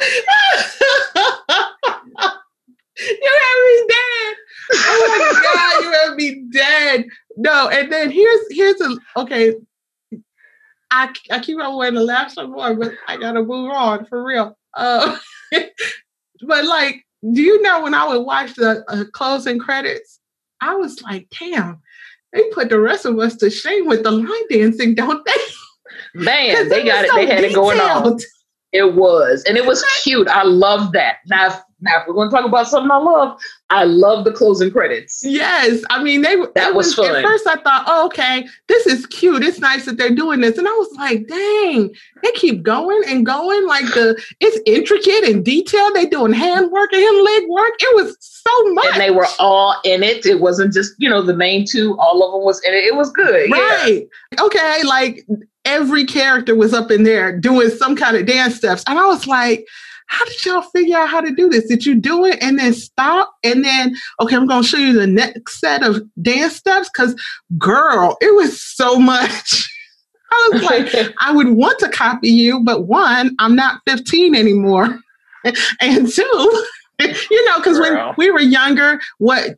C: you have me dead. Oh my god, you have me dead. No, and then here's here's a okay. I I keep on wanting to laugh some more, but I gotta move on for real. Uh, but like, do you know when I would watch the uh, closing credits, I was like, damn, they put the rest of us to shame with the line dancing, don't they?
D: Man, they got it.
C: so
D: They had it going on. It was. And it was cute. I love that. Now, now if we're gonna talk about something I love, I love the closing credits.
C: Yes, I mean they.
D: That
C: it
D: was fun.
C: At first, I thought, oh, okay, this is cute. It's nice that they're doing this, and I was like, dang, they keep going and going. Like the, it's intricate and detailed. They doing handwork and leg work. It was so much.
D: And they were all in it. It wasn't just, you know, the main two, all of them was in it. It was good. Yeah.
C: right. Okay, like every character was up in there doing some kind of dance steps, and I was like. How did y'all figure out how to do this? Did you do it and then stop? And then, okay, I'm going to show you the next set of dance steps because, girl, it was so much. I was like, I would want to copy you, but one, I'm not 15 anymore. And two, you know, because when we were younger, what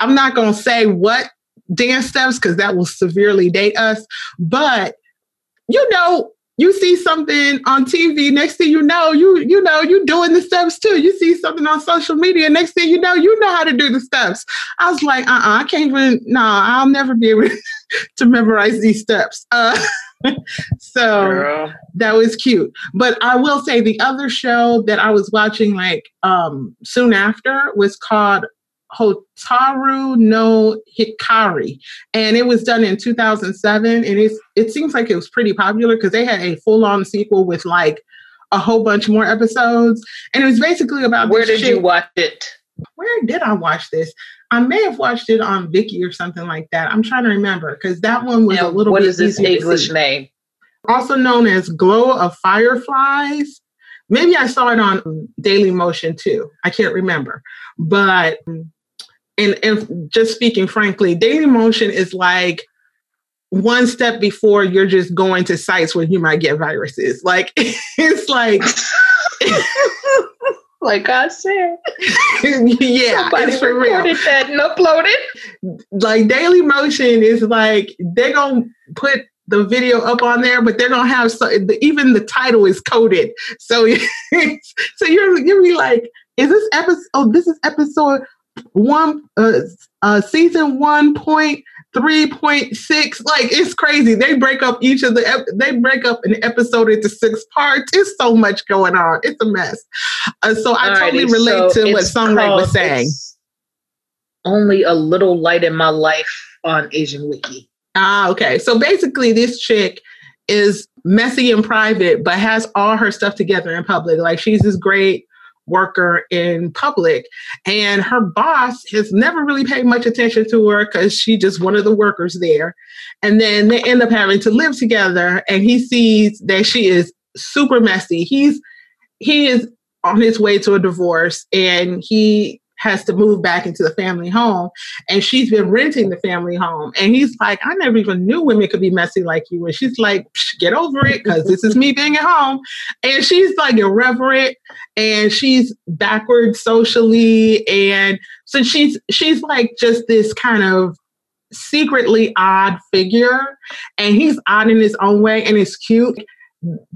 C: I'm not going to say what dance steps because that will severely date us, but you know, you see something on TV, next thing you know, you you know, you doing the steps too. You see something on social media, next thing you know, you know how to do the steps. I was like, uh-uh, I can't even, no, I'll never be able to memorize these steps. Uh, so
D: Girl.
C: that was cute. But I will say the other show that I was watching like um soon after was called Hotaru no Hikari. And it was done in 2007. And it's it seems like it was pretty popular because they had a full-on sequel with like a whole bunch more episodes. And it was basically about
D: Where did you watch it?
C: where did I watch this? I may have watched it on Viki or something like that. I'm trying to remember because that one was a little
D: what
C: bit
D: is this English name?
C: also known as Glow of Fireflies. Maybe I saw it on Daily Motion too. I can't remember. But and, and just speaking frankly, Daily Motion is like one step before you're just going to sites where you might get viruses. Like it's like
D: Like I said,
C: yeah,
D: somebody
C: it's for real.
D: recorded that and uploaded.
C: like Daily Motion is like they're gonna put the video up on there, but they're gonna have so the, even the title is coded. So so you're you'll be like, is this episode? Oh, this is episode one, uh, uh, season one point three point six. Like it's crazy. They break up each of the ep- they break up an episode into six parts. It's so much going on. It's a mess. Uh, so I totally relate
D: so
C: to what
D: it's
C: was saying.
D: Only a little light in my life on Asian Wiki.
C: Ah, okay. So basically, this chick is messy in private, but has all her stuff together in public. Like she's this great worker in public, and her boss has never really paid much attention to her because she's just one of the workers there. And then they end up having to live together, and he sees that she is super messy. He's he is on his way to a divorce, and he has to move back into the family home and she's been renting the family home. And he's like, I never even knew women could be messy like you. And she's like, "Psh, get over it, because this is me being at home. And she's like irreverent and she's backward socially. And so she's she's like just this kind of secretly odd figure. And he's odd in his own way and it's cute.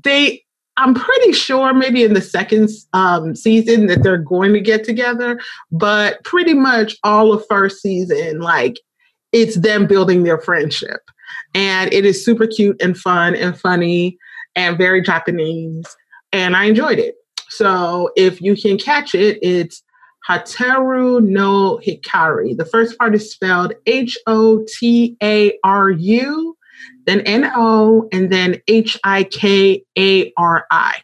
C: They I'm pretty sure maybe in the second um, season that they're going to get together, but pretty much all of first season, like it's them building their friendship. And it is super cute and fun and funny and very Japanese. And I enjoyed it. So if you can catch it, it's Hotaru no Hikari. The first part is spelled H O T A R U, then N O, and then H I K A R I.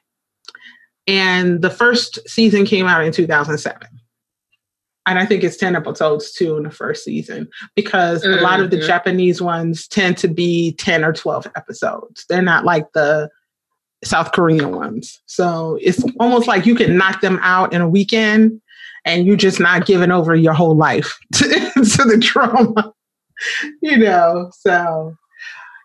C: And the first season came out in 2007. And I think it's 10 episodes too in the first season because mm-hmm. a lot of the mm-hmm. Japanese ones tend to be 10 or 12 episodes. They're not like the South Korean ones. So it's almost like you can knock them out in a weekend and you're just not giving over your whole life to, to the trauma, you know. So,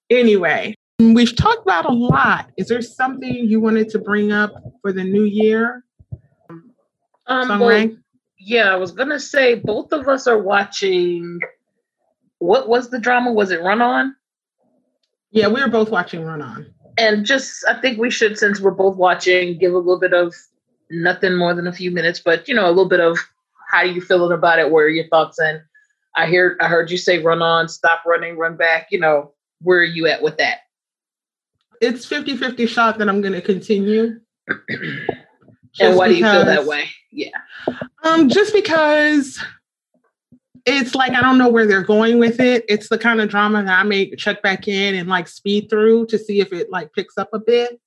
C: anyway, we've talked about a lot. Is there something you wanted to bring up for the new year?
D: Um, well, yeah, I was gonna say both of us are watching. What was the drama? Was it Run On?
C: Yeah, we were both watching Run On.
D: And just, I think we should, since we're both watching, give a little bit of nothing more than a few minutes, but you know, a little bit of how you feeling about it, where are your thoughts and I hear I heard you say run on, stop running, run back, you know, where are you at with that?
C: It's 50-50 shot that I'm gonna continue.
D: and why because, do you feel that way? Yeah.
C: Um, just because it's like I don't know where they're going with it. It's the kind of drama that I may check back in and like speed through to see if it like picks up a bit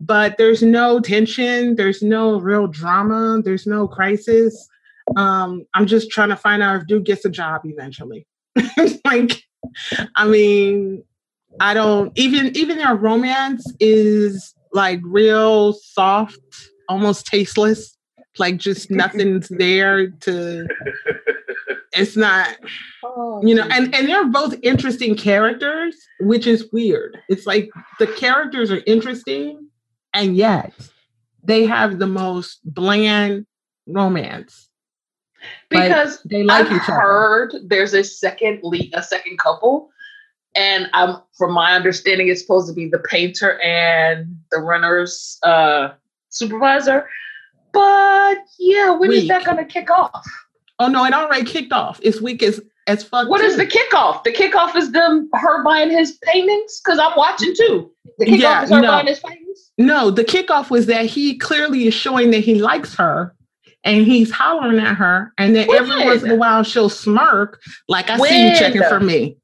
C: but there's no tension there's no real drama there's no crisis um i'm just trying to find out if dude gets a job eventually like i mean i don't even even their romance is like real soft almost tasteless. Like just nothing's there to it's not oh, you know and and they're both interesting characters which is weird. It's like the characters are interesting and yet they have the most bland romance.
D: Because like, they like I've each other. heard there's a second lead a second couple and I'm from my understanding it's supposed to be the painter and the runner's uh supervisor but yeah when is that gonna kick off
C: Oh no, it already kicked off. It's weak as as fuck.
D: What too. is the kickoff? The kickoff is them her buying his paintings because I'm watching too. The kickoff yeah, is her no. buying his paintings.
C: No, the kickoff was that he clearly is showing that he likes her. And he's hollering at her, and then when? every once in a while she'll smirk, like I when? see you checking for me.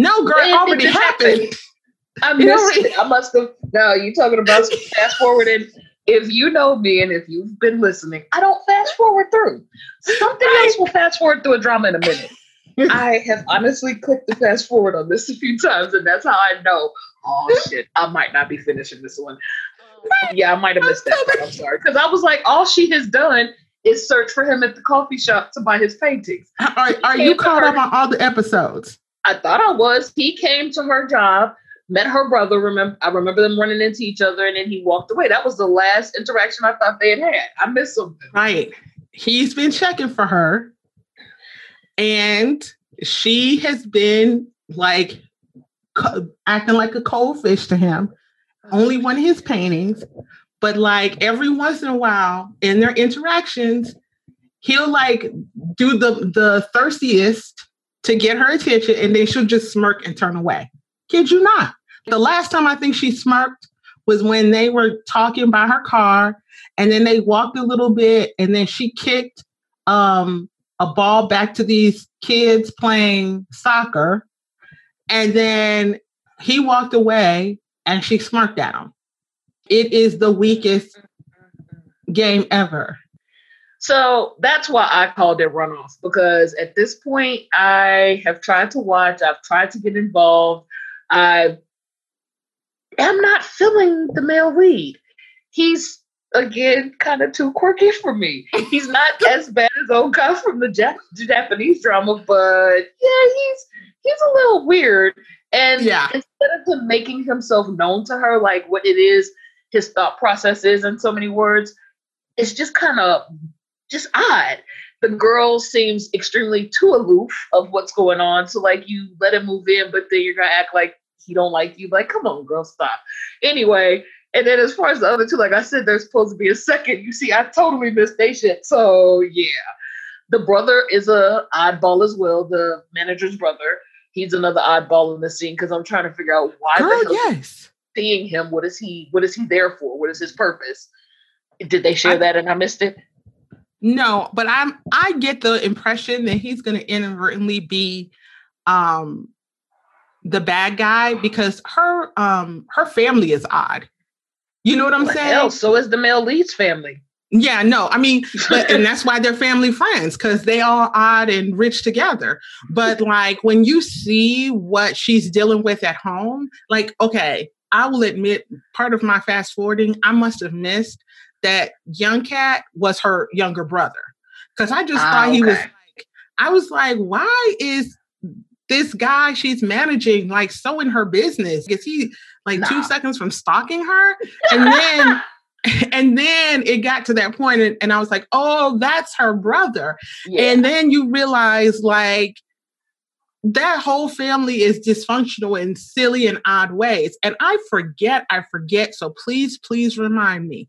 C: No, girl, it already happened.
D: I missed it. I must have. No, you talking about fast forwarding if you know me and if you've been listening, I don't fast forward through. Something else will fast forward through a drama in a minute. I have honestly clicked the fast forward on this a few times, and that's how I know. Oh shit, I might not be finishing this one. Yeah, I might have missed that. Part. I'm sorry, because I was like, all she has done is search for him at the coffee shop to buy his paintings.
C: Are, are you caught up on all the episodes?
D: I thought I was. He came to her job met her brother. Remember, I remember them running into each other, and then he walked away. That was the last interaction I thought they had had. I missed something.
C: Right. He's been checking for her, and she has been like co- acting like a cold fish to him. Only one of his paintings, but like every once in a while in their interactions, he'll like do the the thirstiest to get her attention, and then she'll just smirk and turn away. Kid you not. The last time I think she smirked was when they were talking by her car and then they walked a little bit and then she kicked um, a ball back to these kids playing soccer. And then he walked away and she smirked at him. It is the weakest game ever.
D: So that's why I called it runoff because at this point I have tried to watch, I've tried to get involved. I am not feeling the male lead. He's again kind of too quirky for me. He's not as bad as Oka from the Jap- Japanese drama, but yeah, he's he's a little weird. And yeah. instead of him making himself known to her, like what it is, his thought process is in so many words, it's just kind of just odd. The girl seems extremely too aloof of what's going on. So like you let him move in, but then you're gonna act like he don't like you. Like, come on, girl, stop. Anyway, and then as far as the other two, like I said, there's supposed to be a second. You see, I totally missed that shit. So yeah. The brother is a oddball as well, the manager's brother. He's another oddball in the scene because I'm trying to figure out why
C: the oh, hell yes.
D: seeing him. What is he what is he there for? What is his purpose? Did they share I, that and I missed it?
C: No, but I'm I get the impression that he's gonna inadvertently be um the bad guy because her um her family is odd. You know what I'm saying?
D: Hell, so is the male lead's family.
C: Yeah, no, I mean, but, and that's why they're family friends because they all odd and rich together. But like when you see what she's dealing with at home, like, okay, I will admit part of my fast forwarding, I must have missed that young cat was her younger brother. Cause I just ah, thought he was like, I was like, why is this guy she's managing like so in her business? Is he like nah. two seconds from stalking her? And then and then it got to that point and, and, i was like oh that's her brother yeah. and then you realize like that whole family is dysfunctional in silly and odd ways and i forget i forget so please please remind me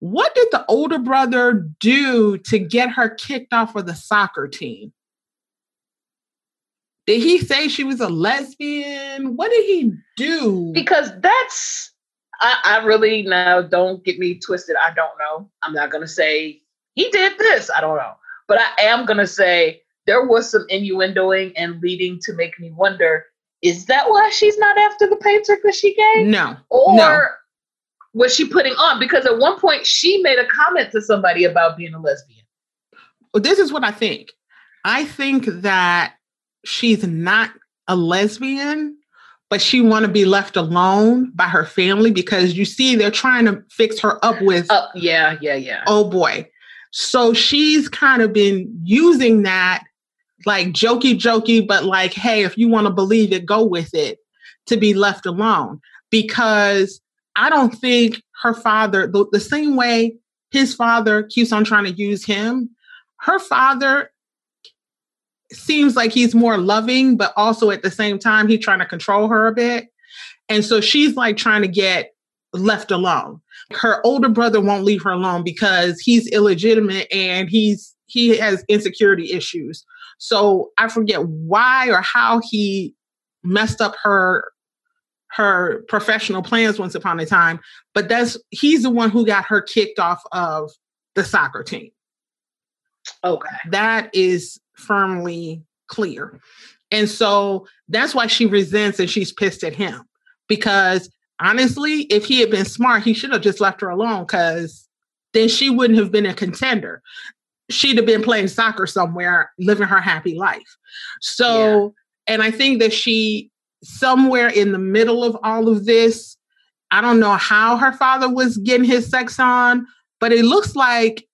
C: what did the older brother do to get her kicked off of the soccer team did he say she was a lesbian what did he do
D: because that's I, I really now don't get me twisted. I don't know. I'm not gonna say he did this. I don't know. But I am gonna say there was some innuendoing and leading to make me wonder, is that why she's not after the painter because she gave?
C: No.
D: Or
C: no.
D: Was she putting on? Because at one point she made a comment to somebody about being a lesbian.
C: Well, this is what I think. I think that she's not a lesbian but she want to be left alone by her family because you see they're trying to fix her up with
D: uh, yeah yeah yeah
C: oh boy so she's kind of been using that like jokey jokey but like hey if you want to believe it go with it to be left alone because i don't think her father the, the same way his father keeps on trying to use him her father seems like he's more loving, but also at the same time, he's trying to control her a bit. And so she's like trying to get left alone. Her older brother won't leave her alone because he's illegitimate and he's he has insecurity issues. So I forget why or how he messed up her her professional plans once upon a time, but that's he's the one who got her kicked off of the soccer team.
D: Okay.
C: That is firmly clear. And so that's why she resents and she's pissed at him. Because honestly, if he had been smart, he should have just left her alone because then she wouldn't have been a contender. She'd have been playing soccer somewhere, living her happy life. So, yeah. and I think that she, somewhere in the middle of all of this, I don't know how her father was getting his sex on, but it looks like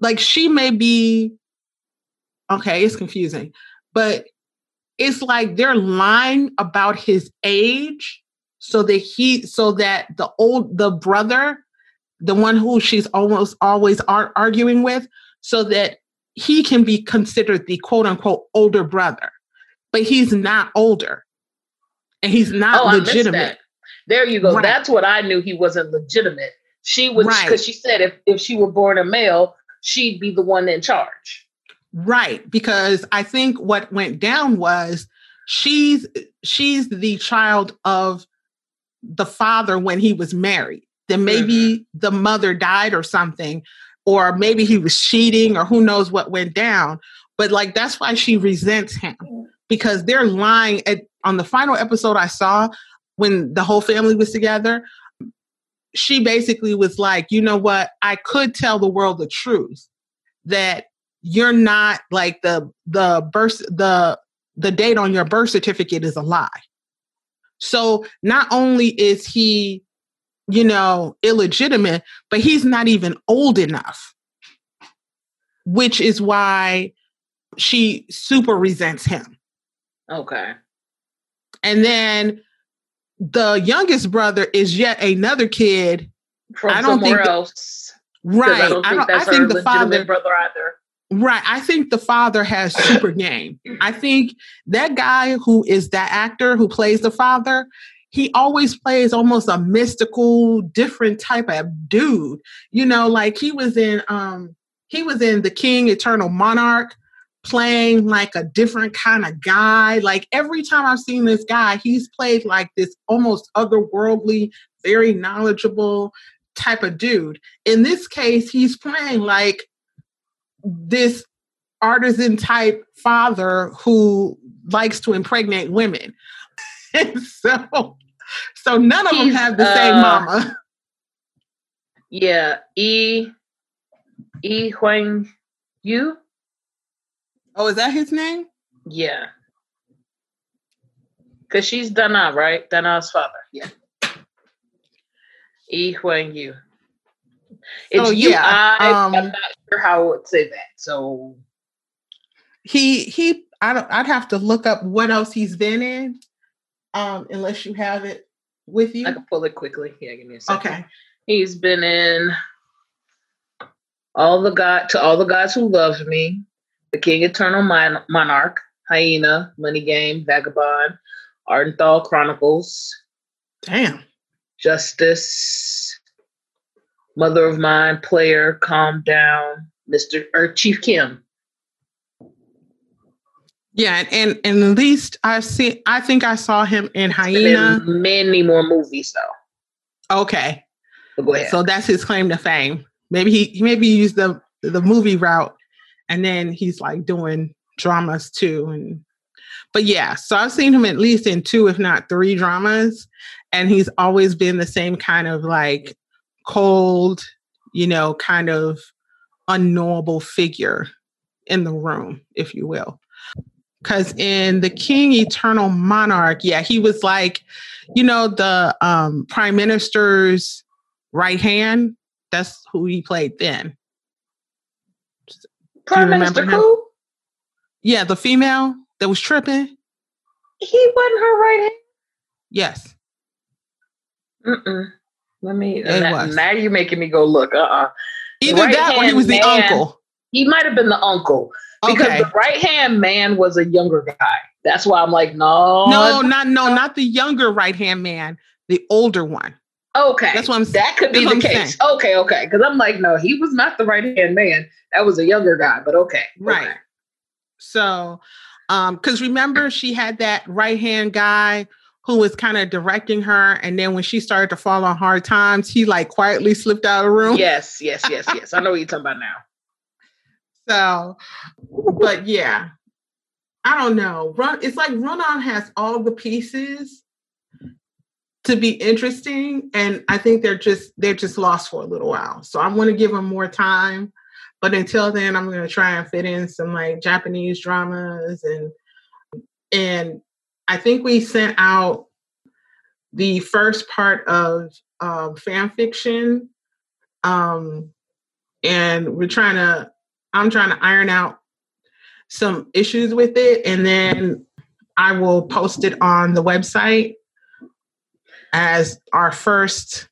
C: like she may be okay, it's confusing, but it's like they're lying about his age so that he so that the old the brother the one who she's almost always ar- arguing with so that he can be considered the quote unquote older brother but he's not older and he's not oh, legitimate
D: there you go right. that's what i knew he wasn't legitimate she was because right. she said if, if she were born a male she'd be the one in charge.
C: Right, because I think what went down was she's she's the child of the father when he was married. Then maybe mm-hmm. the mother died or something, or maybe he was cheating, or who knows what went down. But like that's why she resents him because they're lying. At, on the final episode I saw when the whole family was together, she basically was like, you know what? I could tell the world the truth that you're not like the the birth the the date on your birth certificate is a lie. So not only is he, you know, illegitimate, but he's not even old enough. Which is why she super resents him.
D: Okay.
C: And then the youngest brother is yet another kid
D: from I don't somewhere think else.
C: Right. I, don't I, don't, I think the father
D: brother either.
C: Right. I think the father has super game. I think that guy who is that actor who plays the father, he always plays almost a mystical, different type of dude. You know, like he was in um he was in The King Eternal Monarch playing like a different kind of guy. Like every time I've seen this guy, he's played like this almost otherworldly, very knowledgeable type of dude. In this case, he's playing like this artisan type father who likes to impregnate women. so so none of them have the same
D: uh,
C: mama.
D: Yeah, E E Huang Yu.
C: Oh, is that his name?
D: Yeah, because she's Dana, right? Dana's father. Yeah. E Huang Yu. It's
C: Oh,
D: you.
C: yeah,
D: I,
C: um,
D: I'm not sure how I would say that. So
C: He he. I don't. I'd have to look up what else he's been in. Um, unless you have it with you.
D: I can pull it quickly. Yeah, give me a second.
C: Okay.
D: He's been in all the god to all the gods who love me, the King Eternal Mon- Monarch, Hyena, Money Game, Vagabond, Arthdal Chronicles,
C: Damn.
D: Justice, Mother of Mine, Player, Calm Down, Mister or Chief Kim.
C: Yeah, and, and at least I've seen. I think I saw him in Hyena.
D: many more movies though.
C: Okay,
D: But go ahead.
C: so that's his claim to fame. Maybe he he maybe used the the movie route, and then he's like doing dramas too. And but yeah, so I've seen him at least in two, if not three dramas, and he's always been the same kind of like cold, you know, kind of unknowable figure in the room, if you will. Because in the King Eternal Monarch, yeah, he was like, you know, the um, prime minister's right hand. That's who he played then.
D: Prime Minister who?
C: Yeah, the female that was tripping.
D: He wasn't her right hand.
C: Yes.
D: Mm-mm. Let me. Now, you're making me go look. Uh. uh
C: Either that or he was the
D: man.
C: uncle.
D: He might have been the uncle because
C: Okay.
D: the right hand man was a younger guy. That's why I'm like, no,
C: No, not no, not the younger right hand man, the older one.
D: Okay,
C: That's what I'm saying
D: that could be the case. Okay, okay, because I'm like, no, he was not the right hand man. That was a younger guy. But okay,
C: Right.
D: okay.
C: So, um, because remember she had that right hand guy who was kind of directing her, and then when she started to fall on hard times, he like quietly slipped out of the room.
D: Yes, yes, yes, yes. I know what you're talking about now.
C: So, but yeah, I don't know. Run. It's like Run On has all the pieces to be interesting, and I think they're just they're just lost for a little while. So I want to give them more time, but until then, I'm going to try and fit in some like Japanese dramas and and I think we sent out the first part of um, fan fiction, um, and we're trying to I'm trying to iron out some issues with it, and then I will post it on the website as our first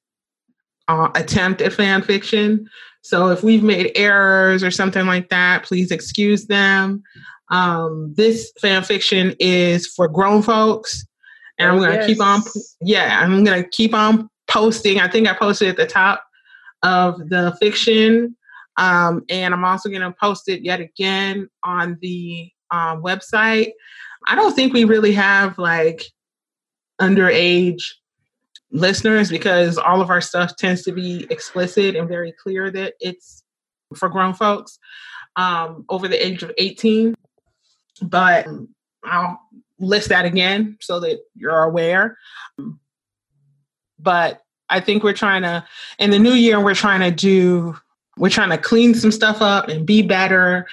C: uh, attempt at fan fiction. So if we've made errors or something like that, please excuse them. Um, this fan fiction is for grown folks, and I'm
D: Oh,
C: going to keep on. Yeah, I'm going to keep on posting. I think I posted at the top of the fiction. Um, and I'm also going to post it yet again on the um, website. I don't think we really have like underage listeners because all of our stuff tends to be explicit and very clear that it's for grown folks um, over the age of 18. But I'll list that again so that you're aware. But I think we're trying to, in the new year, we're trying to do, we're trying to clean some stuff up and be better.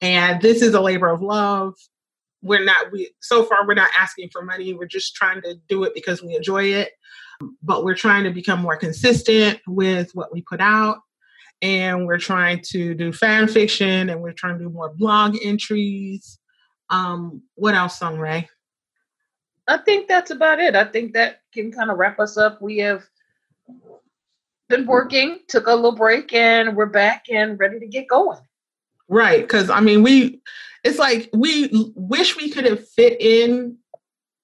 C: And this is a labor of love. We're not, we, so far, we're not asking for money. We're just trying to do it because we enjoy it. But we're trying to become more consistent with what we put out. And we're trying to do fan fiction and we're trying to do more blog entries. Um, what else, Song Ray?
D: I think that's about it. I think that can kind of wrap us up. We have been working, took a little break, and we're back and ready to get going.
C: Right. Because, I mean, we, it's like we wish we could have fit in,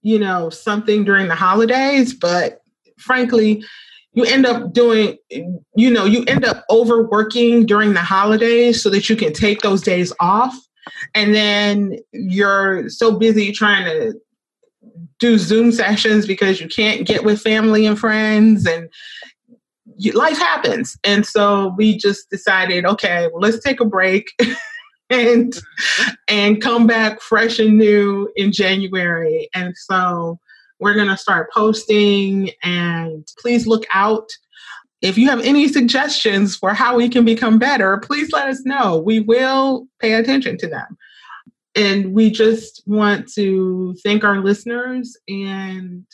C: you know, something during the holidays, but frankly, you end up doing, you know, you end up overworking during the holidays so that you can take those days off. And then you're so busy trying to do Zoom sessions because you can't get with family and friends and you, life happens. And so we just decided, okay, well, let's take a break and mm-hmm. and come back fresh and new in January. And so We're going to start posting and please look out. If you have any suggestions for how we can become better, please let us know. We will pay attention to them. And we just want to thank our listeners and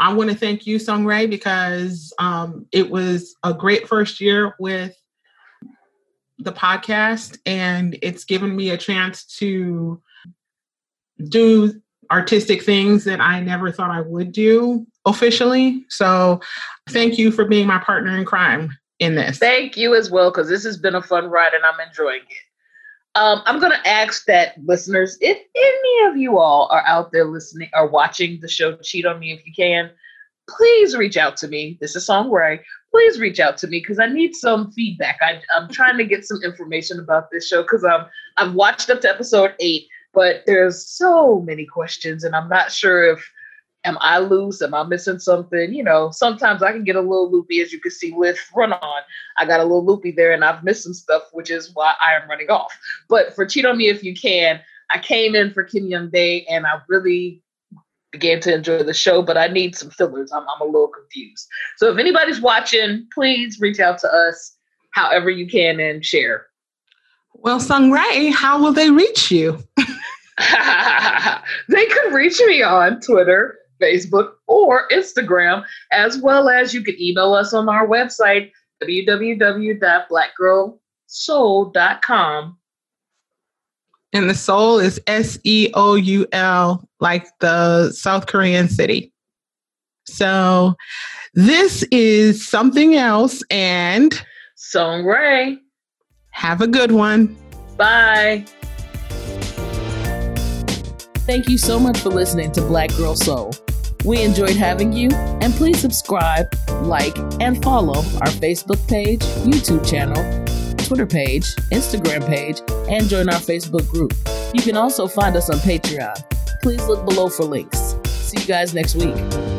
C: I want to thank you, Sung Ray, because um, it was a great first year with the podcast, and it's given me a chance to do artistic things that I never thought I would do officially. So, thank you for being my partner in crime in this.
D: Thank you as well, because this has been a fun ride and I'm enjoying it. Um, I'm going to ask that listeners, if any of you all are out there listening or watching the show Cheat on Me If You Can, please reach out to me. This is Song Ray. Please reach out to me because I need some feedback. I, am trying to get some information about this show because I'm I've watched up to episode eight, but there's so many questions and I'm not sure if am I loose? Am I missing something? You know, sometimes I can get a little loopy, as you can see with Run On. I got a little loopy there and I've missed some stuff, which is why I am running off. But for Cheat on Me If You Can, I came in for Kim Young Dae and I really began to enjoy the show, but I need some fillers. I'm, I'm a little confused. So if anybody's watching, please reach out to us however you can and share.
C: Well, Sung Ray, how will they reach you?
D: they could reach me on Twitter, Facebook, or Instagram, as well as you can email us on our website, www.blackgirlseoul.com.
C: And the soul is S E O U L, like the South Korean city. So this is something else. And
D: Song Ray.
C: Have a good one.
D: Bye.
A: Thank you so much for listening to Black Girl Seoul. We enjoyed having you, and please subscribe, like, and follow our Facebook page, YouTube channel, Twitter page, Instagram page, and join our Facebook group. You can also find us on Patreon. Please look below for links. See you guys next week.